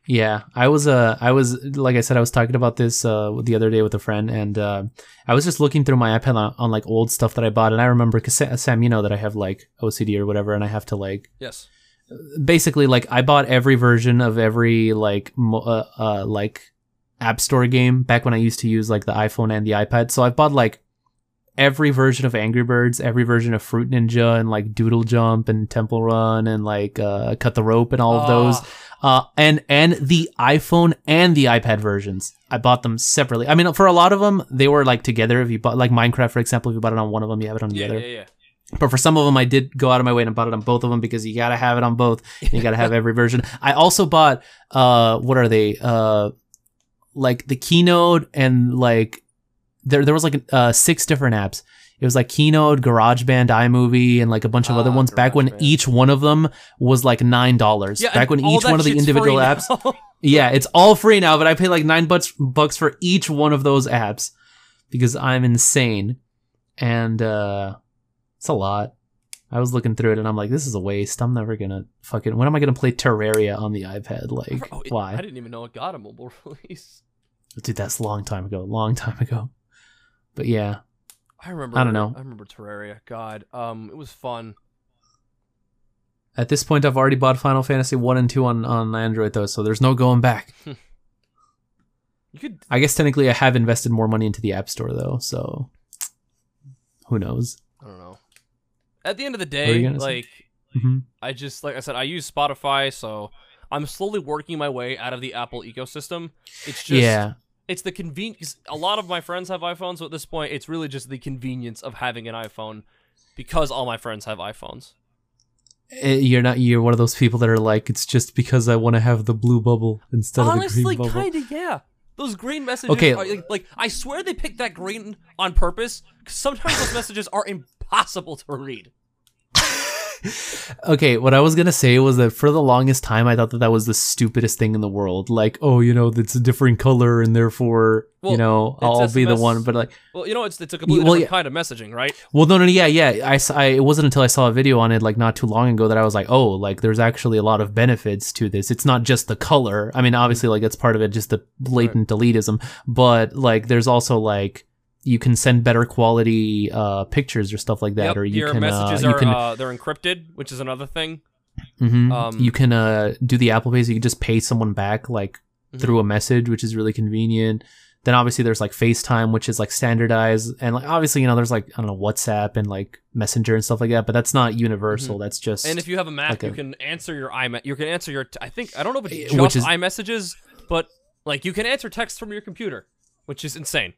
Yeah, I was uh I was like I said I was talking about this uh the other day with a friend and uh I was just looking through my iPad on, on like old stuff that I bought and I remember cuz Sam you know that I have like OCD or whatever and I have to like Yes. Basically like I bought every version of every like mo- uh, uh like app store game back when I used to use like the iPhone and the iPad. So I've bought like every version of Angry Birds, every version of Fruit Ninja and like Doodle Jump and Temple Run and like uh Cut the Rope and all of those. Ah, Uh, and and the iPhone and the iPad versions. I bought them separately. I mean, for a lot of them, they were like together. If you bought like Minecraft, for example, if you bought it on one of them, you have it on the Yeah, other. yeah, yeah. But for some of them, I did go out of my way and bought it on both of them because you gotta have it on both. and You gotta have every version. I also bought uh, what are they? Uh, like the Keynote and like there there was like uh six different apps. It was like Keynote, GarageBand, iMovie, and like a bunch of other Ah, ones. Back when each one of them was like nine dollars. Yeah, Back when each one of the individual apps. Yeah, it's all free now, but I pay like nine bucks bucks for each one of those apps because I'm insane, and uh it's a lot. I was looking through it and I'm like, this is a waste. I'm never gonna fucking. When am I gonna play Terraria on the iPad? Like, it- why? I didn't even know it got a mobile release. Dude, that's a long time ago. Long time ago. But yeah, I remember. I don't know. I remember Terraria. God, um, it was fun. at this point, I've already bought Final Fantasy one and two on on Android though, so there's no going back. You could. I guess technically I have invested more money into the App Store though, so who knows? I don't know. At the end of the day, like hmm I just like I said, I use Spotify, so I'm slowly working my way out of the Apple ecosystem. It's just yeah, it's the convenience. A lot of my friends have iPhones, so at this point, it's really just the convenience of having an iPhone, because all my friends have iPhones. Eh, you're not. You're one of those people that are like, it's just because I want to have the blue bubble instead Honestly, of the green bubble. Honestly, kind of yeah. Those green messages. Okay. are, like, like I swear they picked that green on purpose. Cause sometimes those messages are impossible to read. okay, what I was gonna say was that for the longest time, I thought that that was the stupidest thing in the world. Like, oh, you know, it's a different color, and therefore, Well, you know, I'll be the one. But like, Well, you know, it's it's a completely well, different yeah. kind of messaging, right? well, no, no, yeah, yeah. I, I it wasn't until I saw a video on it like not too long ago that I was like, oh, like there's actually a lot of benefits to this. It's not just the color. I mean, obviously, like that's part of it, just the blatant elitism. But like, there's also like you can send better quality uh pictures or stuff like that, Yep, or you your can messages uh, you are can uh, they're encrypted, which is another thing. Mhm. Um, you can uh, do the Apple Pay, so you can just pay someone back like Mhm. through a message, which is really convenient. Then obviously there's like FaceTime, which is like standardized, and like obviously you know there's like I don't know WhatsApp and like Messenger and stuff like that, but that's not universal. That's just Mm-hmm. And if you have a Mac, like you a- can answer your iMe- You can answer your. I think I don't know if it's Eh, just which is- iMessages, but like you can answer text from your computer, which is insane.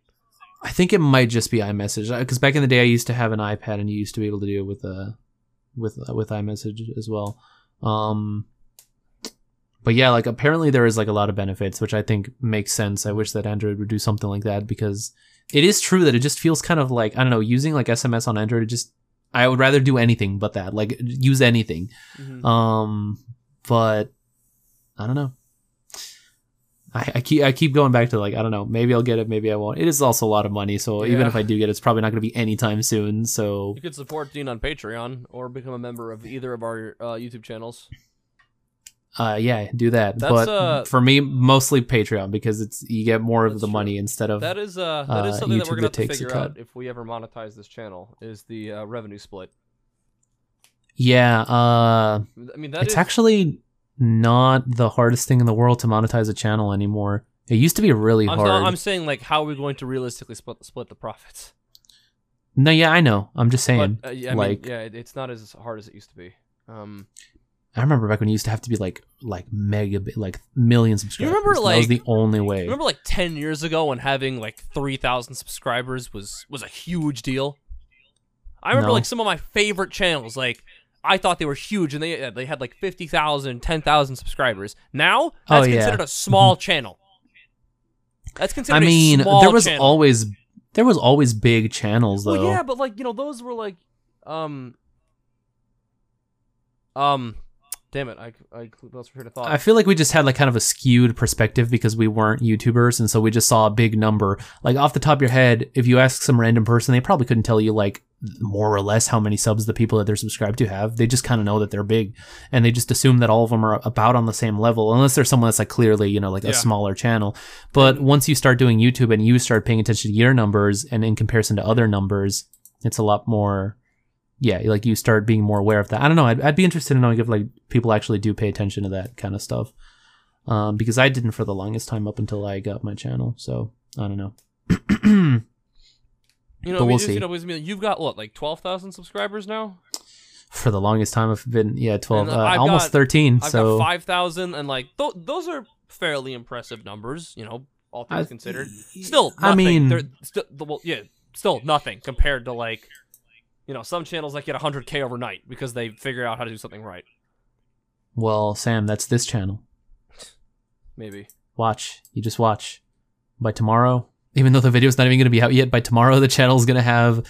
I think it might just be iMessage because back in the day I used to have an iPad and you used to be able to do it with uh with uh, with iMessage as well. Um, but yeah, like apparently there is like a lot of benefits, which I think makes sense. I wish that Android would do something like that because it is true that it just feels kind of like I don't know using like SMS on Android. It just I would rather do anything but that, like use anything. Mhm. Um, but I don't know. I, I keep I keep going back to like I don't know. Maybe I'll get it. Maybe I won't. It is also a lot of money, so even if I do get it, it's probably not going to be anytime soon. So You could support Dean on Patreon or become a member of either of our uh, YouTube channels. uh, yeah, do that. That's, but uh, for me, mostly Patreon because it's you get more of the true. money instead of That is uh that is uh, something that we're gonna have to figure out if we ever monetize this channel is the uh, revenue split. yeah. Uh, I mean that it's is- actually not the hardest thing in the world to monetize a channel anymore. It used to be really I'm, hard. I'm saying like how are we going to realistically split split the profits? no, yeah, I know. I'm just saying. But uh, yeah, like- mean, yeah, it's not as hard as it used to be. Um, I remember back when you used to have to be like like mega like million subscribers. remember, that was the only way. remember like ten years ago when having like three thousand subscribers was was a huge deal. I remember No. like some of my favorite channels like. I thought they were huge, and they they had like 50,000, 10,000 subscribers. Now that's Oh, yeah. considered a small channel. That's I considered. mean, a small channel. I mean, there was channel. always there was always big channels though. Well, yeah, but like you know, those were like, um, um, damn it, I I lost my train of thought. I feel like we just had like kind of a skewed perspective because we weren't YouTubers, and so we just saw a big number. Like off the top of your head, if you ask some random person, they probably couldn't tell you like more or less how many subs the people that they're subscribed to have. They just kind of know that they're big, and they just assume that all of them are about on the same level, unless there's someone that's like clearly you know like Yeah. a smaller channel. But once you start doing YouTube and you start paying attention to your numbers, and in comparison to other numbers, it's a lot more. Yeah, like you start being more aware of that. I don't know. I'd, I'd be interested in knowing if like people actually do pay attention to that kind of stuff, um, because I didn't for the longest time up until I got my channel. So I don't know. you know, but we'll see. You you've got what, like twelve thousand subscribers now? For the longest time, I've been yeah twelve, uh, uh, almost got- thirteen. I've so got five thousand, and like th- those are fairly impressive numbers. You know, all things I- considered. Still, I mean- They're still, well, yeah, still nothing compared to like, you know, some channels that get 100k overnight because they figure out how to do something right. well, Sam, that's this channel. Maybe. Watch, you just watch. By tomorrow, even though the video's not even going to be out yet, by tomorrow the channel's going to have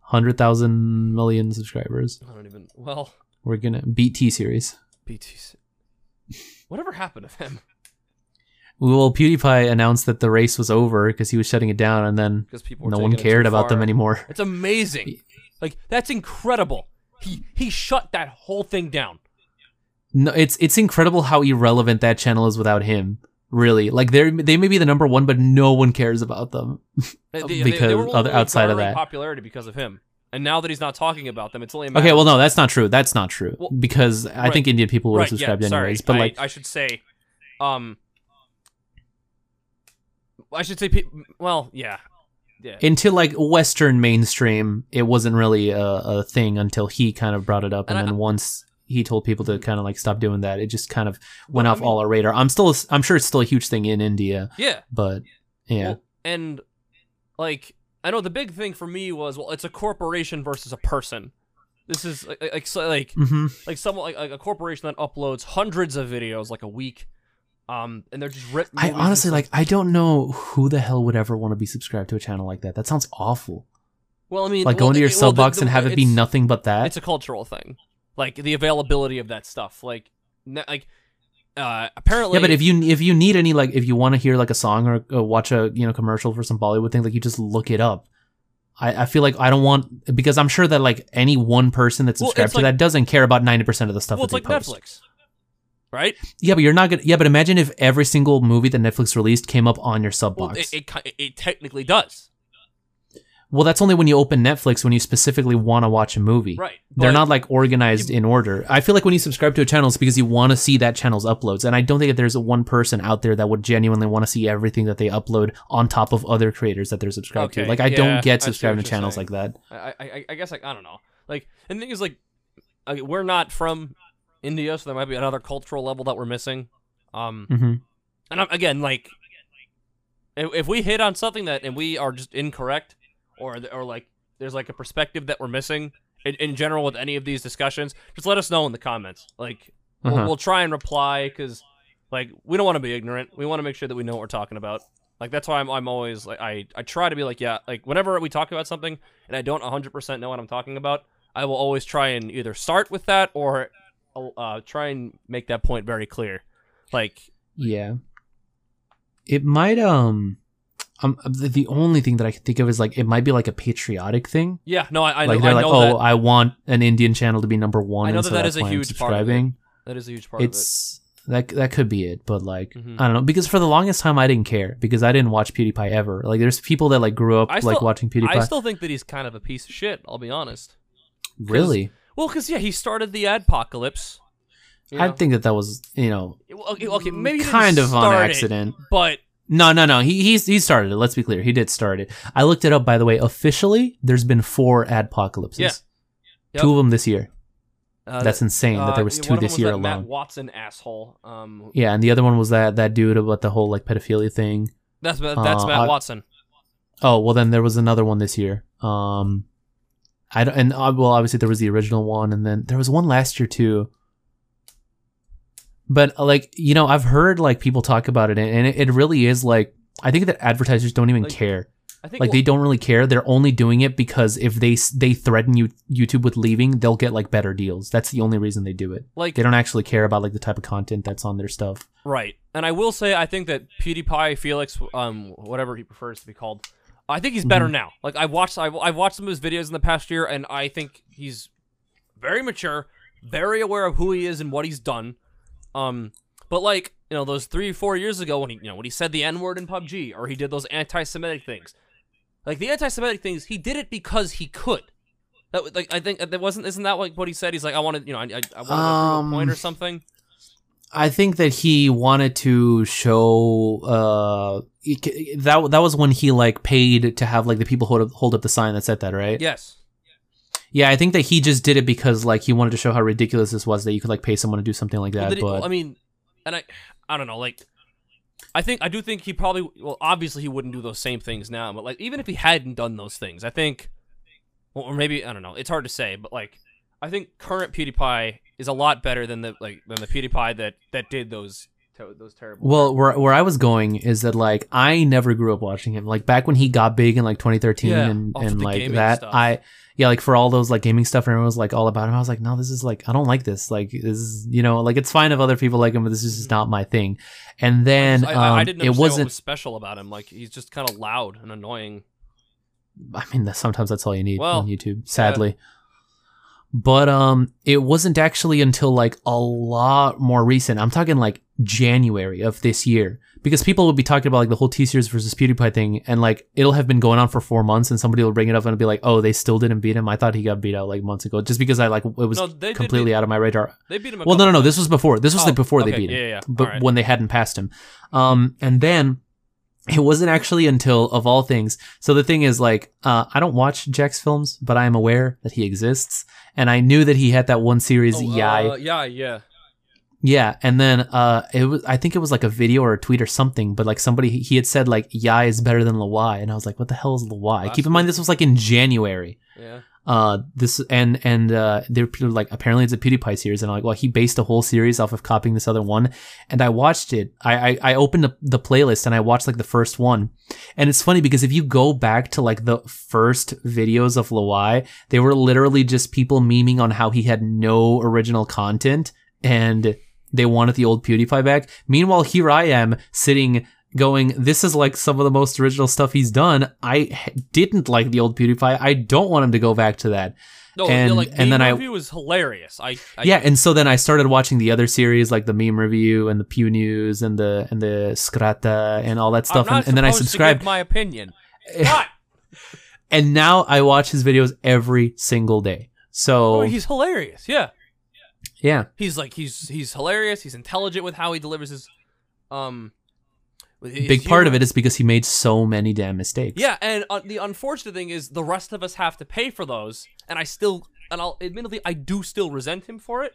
hundred thousand million subscribers. I don't even. Well, We're gonna beat T Series. BTC. Whatever happened to them? Well, PewDiePie announced that the race was over because he was shutting it down, and then no one cared about them anymore. It's amazing. Like that's incredible. He he shut that whole thing down. No, it's it's incredible how irrelevant that channel is without him. Really, like they they may be the number one, but no one cares about them. They- they- because they other- outside of that. popularity because of him. And now that he's not talking about them, it's only Okay, well, no, that's not true. That's not true Well, because I right. think Indian people would have right, subscribed yeah, anyways. Sorry, But I, like, I should say, um, I should say, pe- well, yeah, yeah. into like Western mainstream, it wasn't really a, a thing until he kind of brought it up, and, And I- then once he told people to kind of like stop doing that, it just kind of went Well, I off mean- all our radar. I'm still, I'm sure it's still a huge thing in India, yeah. but yeah, Well, and like, I know the big thing for me was, well, it's a corporation versus a person. This is like, like, so, like, hmm like someone like, like a corporation that uploads hundreds of videos like a week, um, and they're just rip. I honestly like, I don't know who the hell would ever want to be subscribed to a channel like that. That sounds awful. Well, I mean, Like well, go into your it- well, sub box the- and have it be nothing but that. It's a cultural thing, like the availability of that stuff. Like, n- like, uh, apparently, yeah, but if you if you need any like if you want to hear like a song or uh, watch a you know commercial for some Bollywood thing, like you just look it up. I, I feel like I don't want because I'm sure that like any one person that's Well, subscribed to like- that doesn't care about ninety percent of the stuff well, that it's they like post. Netflix, right? Yeah, but you're not gonna. Yeah, but imagine if every single movie that Netflix released came up on your sub Well, box. it, it it technically does, well, that's only when you open Netflix when you specifically want to watch a movie. right? They're not like organized in order. I feel like when you subscribe to a channel, it's because you want to see that channel's uploads. And I don't think that there's a one person out there that would genuinely want to see everything that they upload on top of other creators that they're subscribed Okay, to. Like, I yeah, don't get subscribing to channels saying. like that. I, I, I guess like I don't know. Like, and the thing is, like, we're not from India, so there might be another cultural level that we're missing. Um, hmm and I'm, again, like, if, if we hit on something that and we are just incorrect, or or like there's like a perspective that we're missing in, in general with any of these discussions, just let us know in the comments. Like, we'll, Uh-huh. we'll try and reply because, like, we don't want to be ignorant. We want to make sure that we know what we're talking about. Like that's why I'm, I'm always like I, I try to be like yeah like whenever we talk about something and I don't 100% know what I'm talking about I will always try and either start with that or uh, try and make that point very clear like Yeah. It might, um, um, the, the only thing that I can think of is like, it might be like a patriotic thing. yeah no I, I like know, they're I like, know oh, that I want an Indian channel to be number one. I know that so that is a huge part of it. subscribing. that is a huge part of it it's that that could be it but like Mhm. i don't know because for the longest time i didn't care because i didn't watch pewdiepie ever like there's people that like grew up I like still- watching pewdiepie I still think that he's kind of a piece of shit I'll be honest really well because yeah he started the adpocalypse you i think that that was you know okay, okay maybe kind of on start it, accident but no no no. He he's, he started it. Let's be clear. He did start it. I looked it up by the way. Officially there's been four adpocalypses. Yeah. Yep. two of them this year. Uh, that's insane that uh, there was one two this was year that Matt alone. Watson asshole um yeah and the other one was that that dude about the whole like pedophilia thing. That's that's Uh, Matt I- Watson. Oh well, then there was another one this year. Um, I don't, and uh, well, obviously there was the original one, and then there was one last year too. But uh, like you know, I've heard like people talk about it, and it, it really is like I think that advertisers don't even Like, care. I think Like well, they don't really care. They're only doing it because if they they threaten you YouTube with leaving, they'll get like better deals. That's the only reason they do it. like They don't actually care about like the type of content that's on their stuff. Right. And I will say I think that PewDiePie, Felix, um, whatever he prefers to be called, I think he's Mm-hmm. better now. Like I've watched, I've, I've watched some of his videos in the past year, and I think he's very mature, very aware of who he is and what he's done. Um, but like you know, those three, four years ago when he, you know, when he said the N word in PUBG, or he did those anti-Semitic things, like the anti-Semitic things, he did it because he could. That like I think that wasn't isn't that like what he said? He's like I wanted you know I I, I wanted Um, a point or something. I think that he wanted to show uh that that was when he like paid to have like the people hold up, hold up the sign that said that, right? Yes. Yeah, I think that he just did it because like he wanted to show how ridiculous this was that you could like pay someone to do something like Well, that. he- but I mean, and I, I don't know, like, I think I do think he probably, well, obviously he wouldn't do those same things now, but like even if he hadn't done those things, I think, well, or maybe I don't know, it's hard to say, but like, I think current PewDiePie is a lot better than the like than the PewDiePie that that did those those terrible. well, where where I was going is that like I never grew up watching him. Like back when he got big in like 2013 Yeah, and and like that, stuff. I yeah, like for all those like gaming stuff, and everyone was like all about him. I was like, no, this is like I don't like this. Like this is you know like it's fine if other people like him, but this is just not my thing. And then I, I, I um, didn't it what wasn't. was special about him. Like he's just kind of loud and annoying. I mean, that- sometimes that's all you need Well, on YouTube, sadly. But um, it wasn't actually until like a lot more recent. I'm talking like January of this year, because people will be talking about like the whole T Series versus PewDiePie thing, and like it'll have been going on for four months, and somebody will bring it up and it'll be like, "Oh, they still didn't beat him. I thought he got beat out like months ago." Just because I like it was No, completely out of my radar. They beat him. Well, no, no, no. This was before. This was Oh, like before they okay, beat him Yeah, yeah. but Alright. when they hadn't passed him. Um, and then it wasn't actually until of all things. So the thing is, like, uh, I don't watch jacksfilms, but I am aware that he exists, and I knew that he had that one series, Oh, YIAY. uh, yeah, yeah. Yeah, and then uh, it was I think it was like a video or a tweet or something, but like somebody he had said like YIAY is better than LWIAY, and I was like, what the hell is LWIAY? Keep in mind this was like in January. Yeah. Uh, this and and uh, they're like apparently it's a PewDiePie series, and I'm like, well, he based a whole series off of copying this other one, and I watched it. I I, I opened the, the playlist and I watched like the first one, and it's funny because if you go back to like the first videos of LWIAY, they were literally just people memeing on how he had no original content and they wanted the old PewDiePie back. Meanwhile, here I am sitting going, this is like some of the most original stuff he's done. I didn't like the old PewDiePie. I don't want him to go back to that. No, And- yeah, like and then the I- review was hilarious. I, I yeah, and so then I started watching the other series like the meme review and the Pew News and the and the Scrata and all that stuff, and, and then I subscribed. my opinion. And now I watch his videos every single day. So Oh, he's hilarious. Yeah. yeah, He's like he's he's hilarious. He's intelligent with how he delivers his um big part of it is because he made so many damn mistakes. Yeah, and uh, the unfortunate thing is the rest of us have to pay for those, and I still and I'll admittedly I do still resent him for it.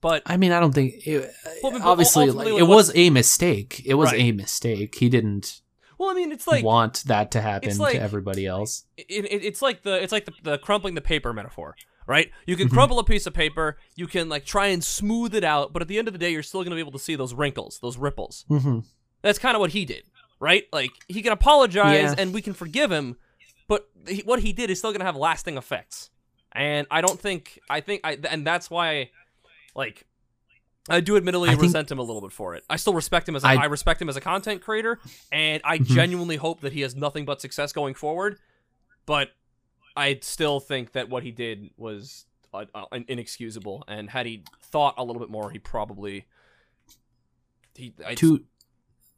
But I mean, I don't think it, Well, obviously like, it was a mistake. It was Right. a mistake. He didn't well, I mean, it's like want that to happen like- to everybody else. it, it, it's like the it's like the, the crumpling the paper metaphor right you can Mhm. crumple a piece of paper you can like try and smooth it out but at the end of the day you're still going to be able to see those wrinkles those ripples hmm that's kind of what he did right like he can apologize Yeah. and we can forgive him but he, what he did is still going to have lasting effects and i don't think i think i and that's why like I do admittedly I resent him a little bit for it. I still respect him as a, I, I- respect him as a content creator, and I Mhm. genuinely hope that he has nothing but success going forward. But I still think that what he did was uh, uh, inexcusable, and had he thought a little bit more, he probably he I, To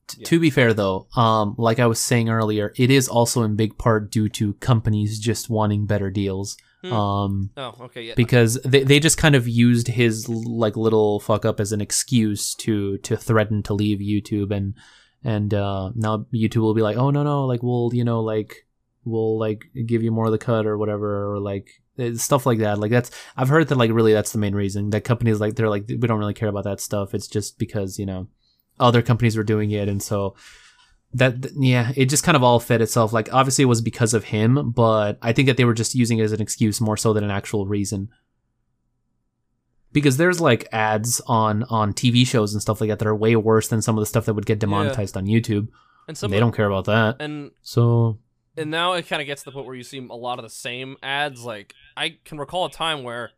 t- Yeah. to be fair though, um, like I was saying earlier, it is also in big part due to companies just wanting better deals. Hmm. Um, oh okay yeah because they, they just kind of used his like little fuck up as an excuse to to threaten to leave YouTube and and uh, now YouTube will be like oh no no like we'll you know like we'll like give you more of the cut or whatever or like eh, stuff like that like that's I've heard that like really that's the main reason that companies like they're like we don't really care about that stuff it's just because you know other companies were doing it. And so that yeah it just kind of all fit itself. Like obviously it was because of him but i think that they were just using it as an excuse more so than an actual reason. Because there's like ads on on tv shows and stuff like that that are way worse than some of the stuff that would get demonetized on youtube. And some they don't care about that. and so and now it kind of gets to the point where you see a lot of the same ads. Like I can recall a time where,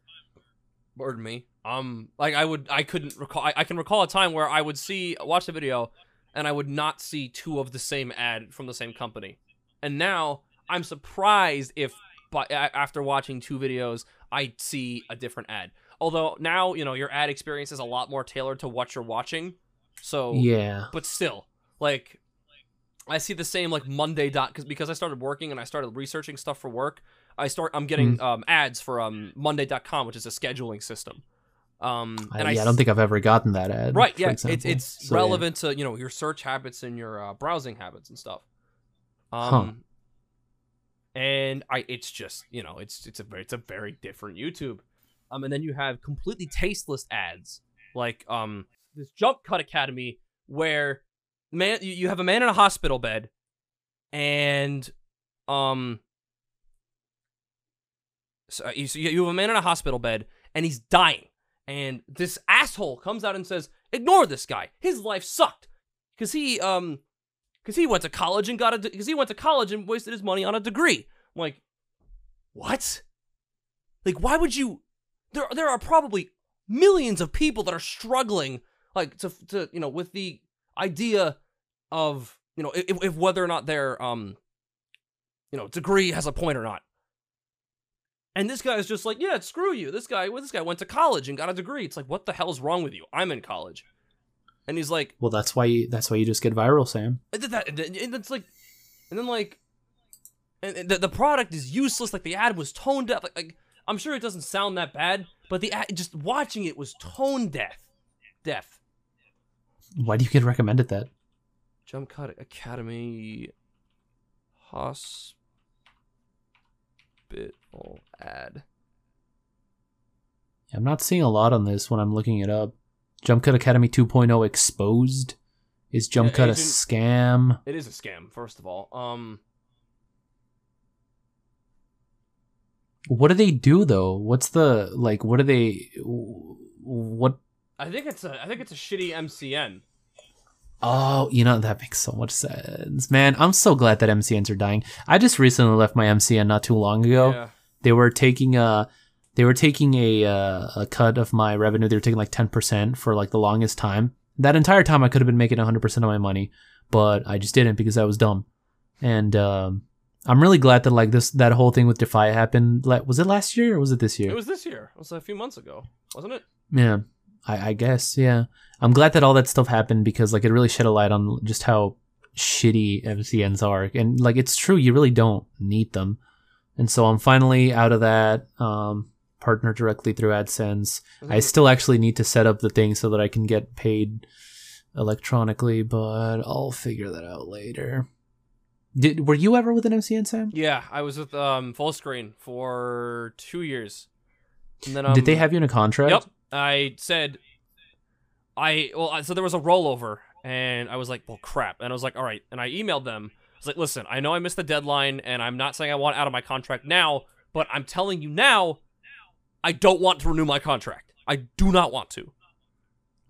pardon me, um, like I would, I couldn't recall. I, I can recall a time where I would see watch the video, and I would not see two of the same ad from the same company. And now I'm surprised if, but after watching two videos, I see a different ad. Although now you know your ad experience is a lot more tailored to what you're watching. So yeah but still like i see the same like monday dot because because i started working and i started researching stuff for work i start i'm getting Hmm. um, ads for um monday.com which is a scheduling system um I, and yeah, I s- don't think i've ever gotten that ad right yeah it's example. it's So, yeah. relevant to you know your search habits and your uh, browsing habits and stuff um Huh. and I it's just you know it's it's a very it's a very different YouTube. Um, and then you have completely tasteless ads like um this Jump Cut Academy where man you, you have a man in a hospital bed and um so uh, you, so you have a man in a hospital bed and he's dying and this asshole comes out and says ignore this guy. His life sucked. Because he um because he went to college and got a because he went to college and wasted his money on a degree. I'm like what? Like why would you there there are probably millions of people that are struggling like to to you know with the idea of you know if, if whether or not their um you know degree has a point or not and this guy is just like yeah screw you. This guy well, this guy went to college and got a degree. It's like what the hell is wrong with you? I'm in college. And he's like Well, that's why you, that's why you just get viral, Sam. and then that and then- and it's like and then like and and the, the product is useless. Like the ad was tone deaf. Like, like i'm sure it doesn't sound that bad but the ad just watching it was tone deaf deaf. Why do you get recommended that? Jump Cut Academy hospital ad. I'm not seeing a lot on this when I'm looking it up. Jump Cut Academy 2.0 exposed. Is Jump Yeah, Cut a scam? It is a scam, first of all. Um, What do they do though? What's the like? What do they? What? I think it's a I think it's a shitty MCN. Oh, you know that makes so much sense, man. I'm so glad that MCNs are dying. I just recently left my MCN not too long ago. Yeah. They were taking a, they were taking a uh, a cut of my revenue. They were taking like ten percent for like the longest time. That entire time, I could have been making 100 percent of my money, but I just didn't because I was dumb. And um, I'm really glad that like this that whole thing with Defy happened. Like, was it last year or was it this year? It was this year. It was a few months ago, wasn't it? Yeah, I, I guess. Yeah, I'm glad that all that stuff happened because like it really shed a light on just how shitty MCNs are, and like it's true, you really don't need them. And so I'm finally out of that. Um, partner directly through AdSense. I still actually need to set up the thing so that I can get paid electronically, but I'll figure that out later. Did were you ever with an MCN, Sam? Yeah, I was with um Fullscreen for two years, and then um, Did they have you in a contract? Yep. I said, I well, so there was a rollover, and I was like, well, crap, and I was like, all right, and I emailed them. I was like, listen, I know I missed the deadline, and I'm not saying I want out of my contract now, but I'm telling you now, I don't want to renew my contract. I do not want to.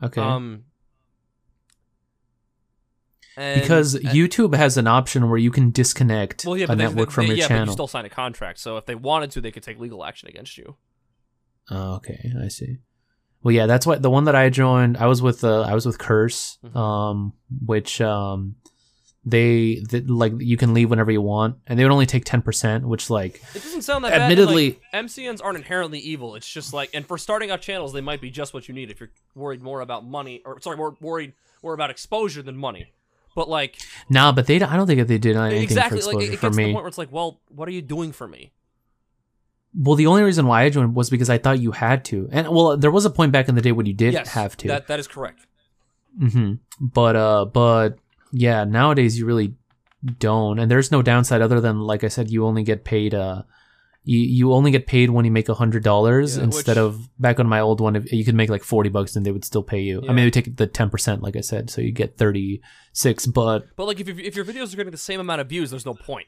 Okay. Um. and- because and- YouTube has an option where you can disconnect well, yeah, a they- network they- from your yeah, but you channel. still sign a contract, so if they wanted to, they could take legal action against you. Oh, okay, I see. Well, yeah, that's what the one that I joined. I was with uh, I was with Curse, Mhm. um, which um, they th- like you can leave whenever you want, and they would only take ten percent, which like It doesn't sound that bad. and, Admittedly- like, MCNs aren't inherently evil. It's just like, and for starting out channels, they might be just what you need if you're worried more about money, or sorry, more worried more about exposure than money. But like, nah, but they I don't think that they did anything exactly, for like exposure it, it for gets to the me. point where it's like, well, what are you doing for me? Well, the only reason why I joined was because I thought you had to, and well, there was a point back in the day when you did yes, have to. That that is correct. hmm But uh, but yeah, nowadays you really don't, and there's no downside other than like I said, you only get paid. Uh, you you only get paid when you make a hundred dollars Yeah, instead which- of back on my old one. If you could make like forty bucks, and they would still pay you. I mean, they take the ten percent, like I said, so you get thirty six. But But like, if if your videos are getting the same amount of views, there's no point.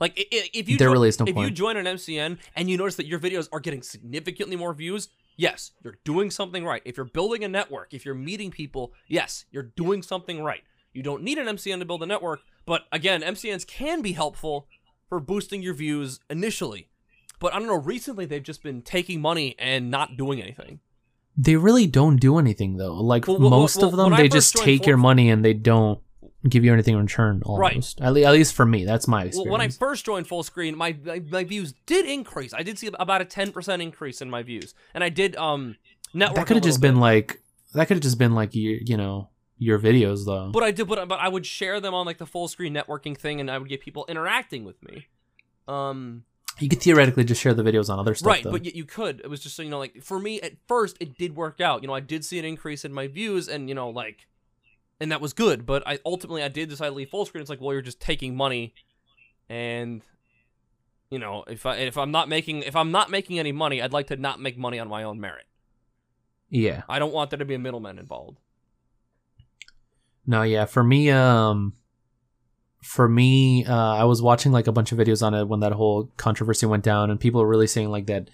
Like, if you There join- really is no if you join an MCN and you notice that your videos are getting significantly more views, yes, you're doing something right. If you're building a network, if you're meeting people, yes, you're doing something right. You don't need an MCN to build a network, but again, MCNs can be helpful for boosting your views initially. But I don't know, recently they've just been taking money and not doing anything. they really don't do anything though. Like Well, well, most well, of them, they just take your money and they don't give you anything in return. Right. Almost, at, le- at least for me, that's my Well, when I first joined Fullscreen, my, my my views did increase. I did see about a ten percent increase in my views, and I did um network. that could have just little been like that could have just been like your you know your videos though. But I did, but but I would share them on like the Fullscreen networking thing, and I would get people interacting with me. Um, You could theoretically just share the videos on other stuff. right, though. but you could. It was just so you know, like for me at first, it did work out. You know, I did see an increase in my views, and you know, like, and that was good. But I ultimately I did decide to leave Fullscreen. It's like, well, you're just taking money, and you know, if I if I'm not making if I'm not making any money, I'd like to not make money on my own merit. Yeah. I don't want there to be a middleman involved. No, yeah. For me, um, for me, uh, I was watching like a bunch of videos on it when that whole controversy went down, and people were really saying like that.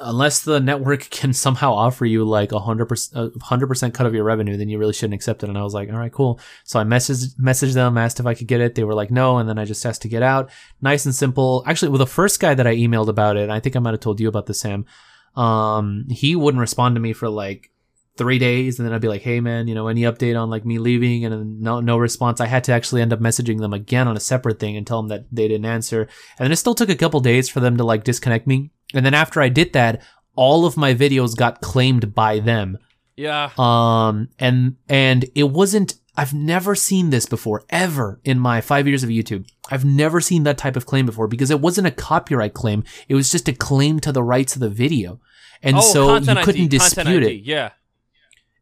Unless the network can somehow offer you like a hundred percent, hundred percent cut of your revenue, then you really shouldn't accept it. And I was like, all right, cool. So I messaged messaged them, asked if I could get it. They were like, no, and then I just asked to get out. Nice and simple. Actually, with the first guy that I emailed about it, I think I might have told you about this, Sam. Um, he wouldn't respond to me for like three days and then I'd be like, hey man, you know, any update on like me leaving and no no response. I had to actually end up messaging them again on a separate thing and tell them that they didn't answer. And then it still took a couple days for them to like disconnect me. And then after I did that, all of my videos got claimed by them. Yeah. Um and and it wasn't I've never seen this before ever in my 5 years of YouTube. I've never seen that type of claim before because it wasn't a copyright claim. It was just a claim to the rights of the video. And oh, so you couldn't ID, dispute it Yeah.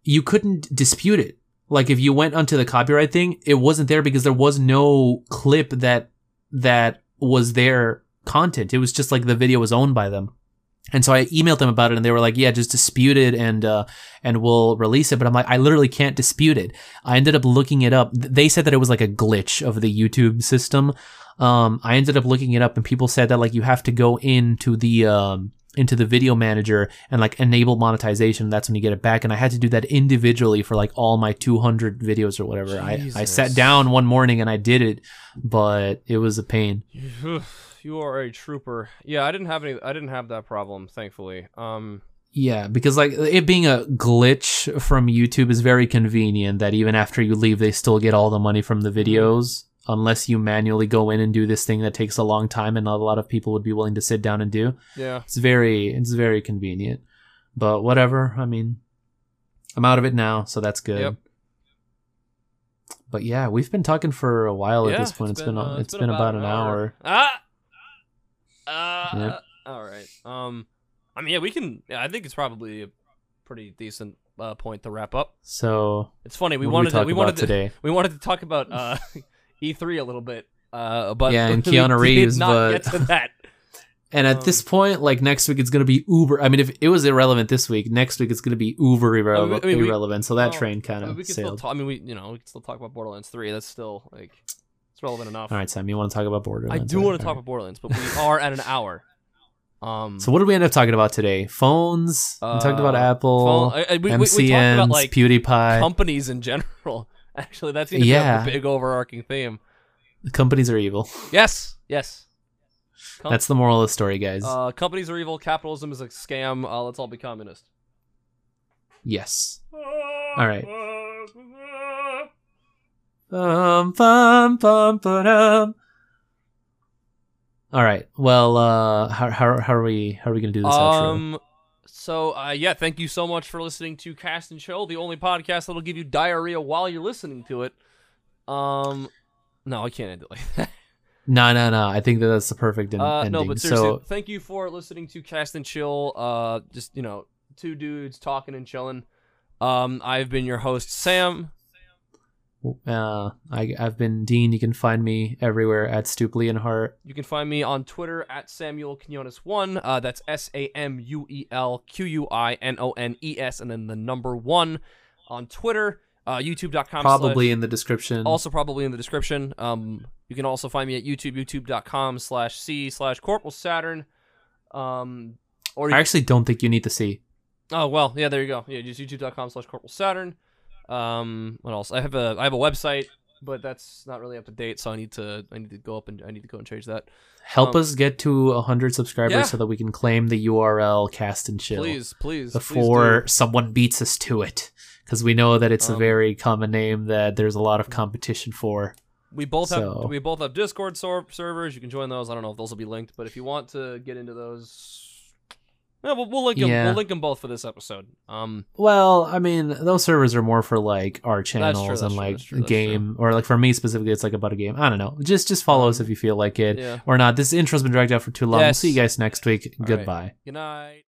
you couldn't dispute it. Like if you went onto the copyright thing, it wasn't there because there was no clip that that was their content. It was just like the video was owned by them. And so I emailed them about it and they were like, yeah, just dispute it and, uh, and we'll release it. But I'm like, I literally can't dispute it. I ended up looking it up. They said that it was like a glitch of the YouTube system. Um, I ended up looking it up and people said that like you have to go into the, um, into the video manager and like enable monetization. That's when you get it back. And I had to do that individually for like all my 200 videos or whatever. I, I sat down one morning and I did it, but it was a pain. You are a trooper. Yeah, I didn't have any. I didn't have that problem, thankfully. Um, Yeah, because like it being a glitch from YouTube is very convenient that even after you leave, they still get all the money from the videos. Unless you manually go in and do this thing that takes a long time and not a lot of people would be willing to sit down and do. yeah. It's very, it's very convenient. But whatever. I mean, I'm out of it now, so that's good. Yep. But yeah, we've been talking for a while yeah, at this point. it's been, uh, it's been about an hour. Ah. Uh, Yep. All right. Um, I mean, yeah, we can. Yeah, I think it's probably a pretty decent uh, point to wrap up. So It's funny. We wanted talk to, we wanted to, today. we wanted to talk about uh, E3 a little bit. Uh, but Yeah, and we Keanu Reeves, but- get to that. And at Um, this point, like next week, it's gonna be uber. I mean, if it was irrelevant this week, next week it's gonna be uber irrelevant. I mean, we- irrelevant. So that well, train kind I mean, of we can still sailed. talk. I mean, we you know we can still talk about Borderlands 3. That's still like relevant enough. All right, Sam, you want to talk about Borderlands? I do All want to right. talk about Borderlands, but we are at an hour. Um, So what did we end up talking about today? Phones. we talked about Uh, Apple, phone- I- we, we, we MCNs, talked about like PewDiePie. companies in general. Actually, that seems Yeah. a big overarching theme. Companies are evil. Yes, yes. Com- That's the moral of the story, guys. uh, companies are evil. Capitalism is a scam. Uh, let's all be communist. yes. All right. Bum, bum, bum, ba-dum. All right. Well, uh, how, how, how are we how are we gonna do this outro? Um. So, uh, yeah, thank you so much for listening to Cast and Chill, the only podcast that'll give you diarrhea while you're listening to it. Um, no, I can't end it like that. No, no, no. I think that that's the perfect en- Uh, ending. no, but seriously, so thank you for listening to Cast and Chill. Uh, just you know, two dudes talking and chilling. Um, I've been your host, Sam. Uh, I, I've been Dean. You can find me everywhere at Stoop Leonhart. You can find me on Twitter at Samuel Quinones one. Uh, that's S A M U E L Q U I N O N E S, and then the number one on Twitter. Uh, YouTube.com. Probably slash- in the description. also probably in the description. Um, you can also find me at YouTube, YouTube.com slash C slash Corporal Saturn. Um, or I actually don't think you need to see. Oh well, yeah, there you go. Yeah, just youtube.com slash corporal saturn. Um what else? I have a I have a website, but that's not really up to date, so I need to I need to go up and I need to go and change that. Help Um, us get to 100 subscribers Yeah. so that we can claim the URL cast and chill Please, please. please before do. someone beats us to it. Because we know that it's a Um, very common name that there's a lot of competition for. we both have we both have Discord servers. You can join those. I don't know if those will be linked, but if you want to get into those yeah, we'll, we'll link them. Yeah. We'll link them both for this episode. Um, Well, I mean, those servers are more for like our channels that's and like that's true, game, or like for me specifically, it's like about a game. I don't know. Just just follow us Um, if you feel like it yeah. or not. This intro's been dragged out for too long. We'll see you guys next week. All right. Goodbye. Good night.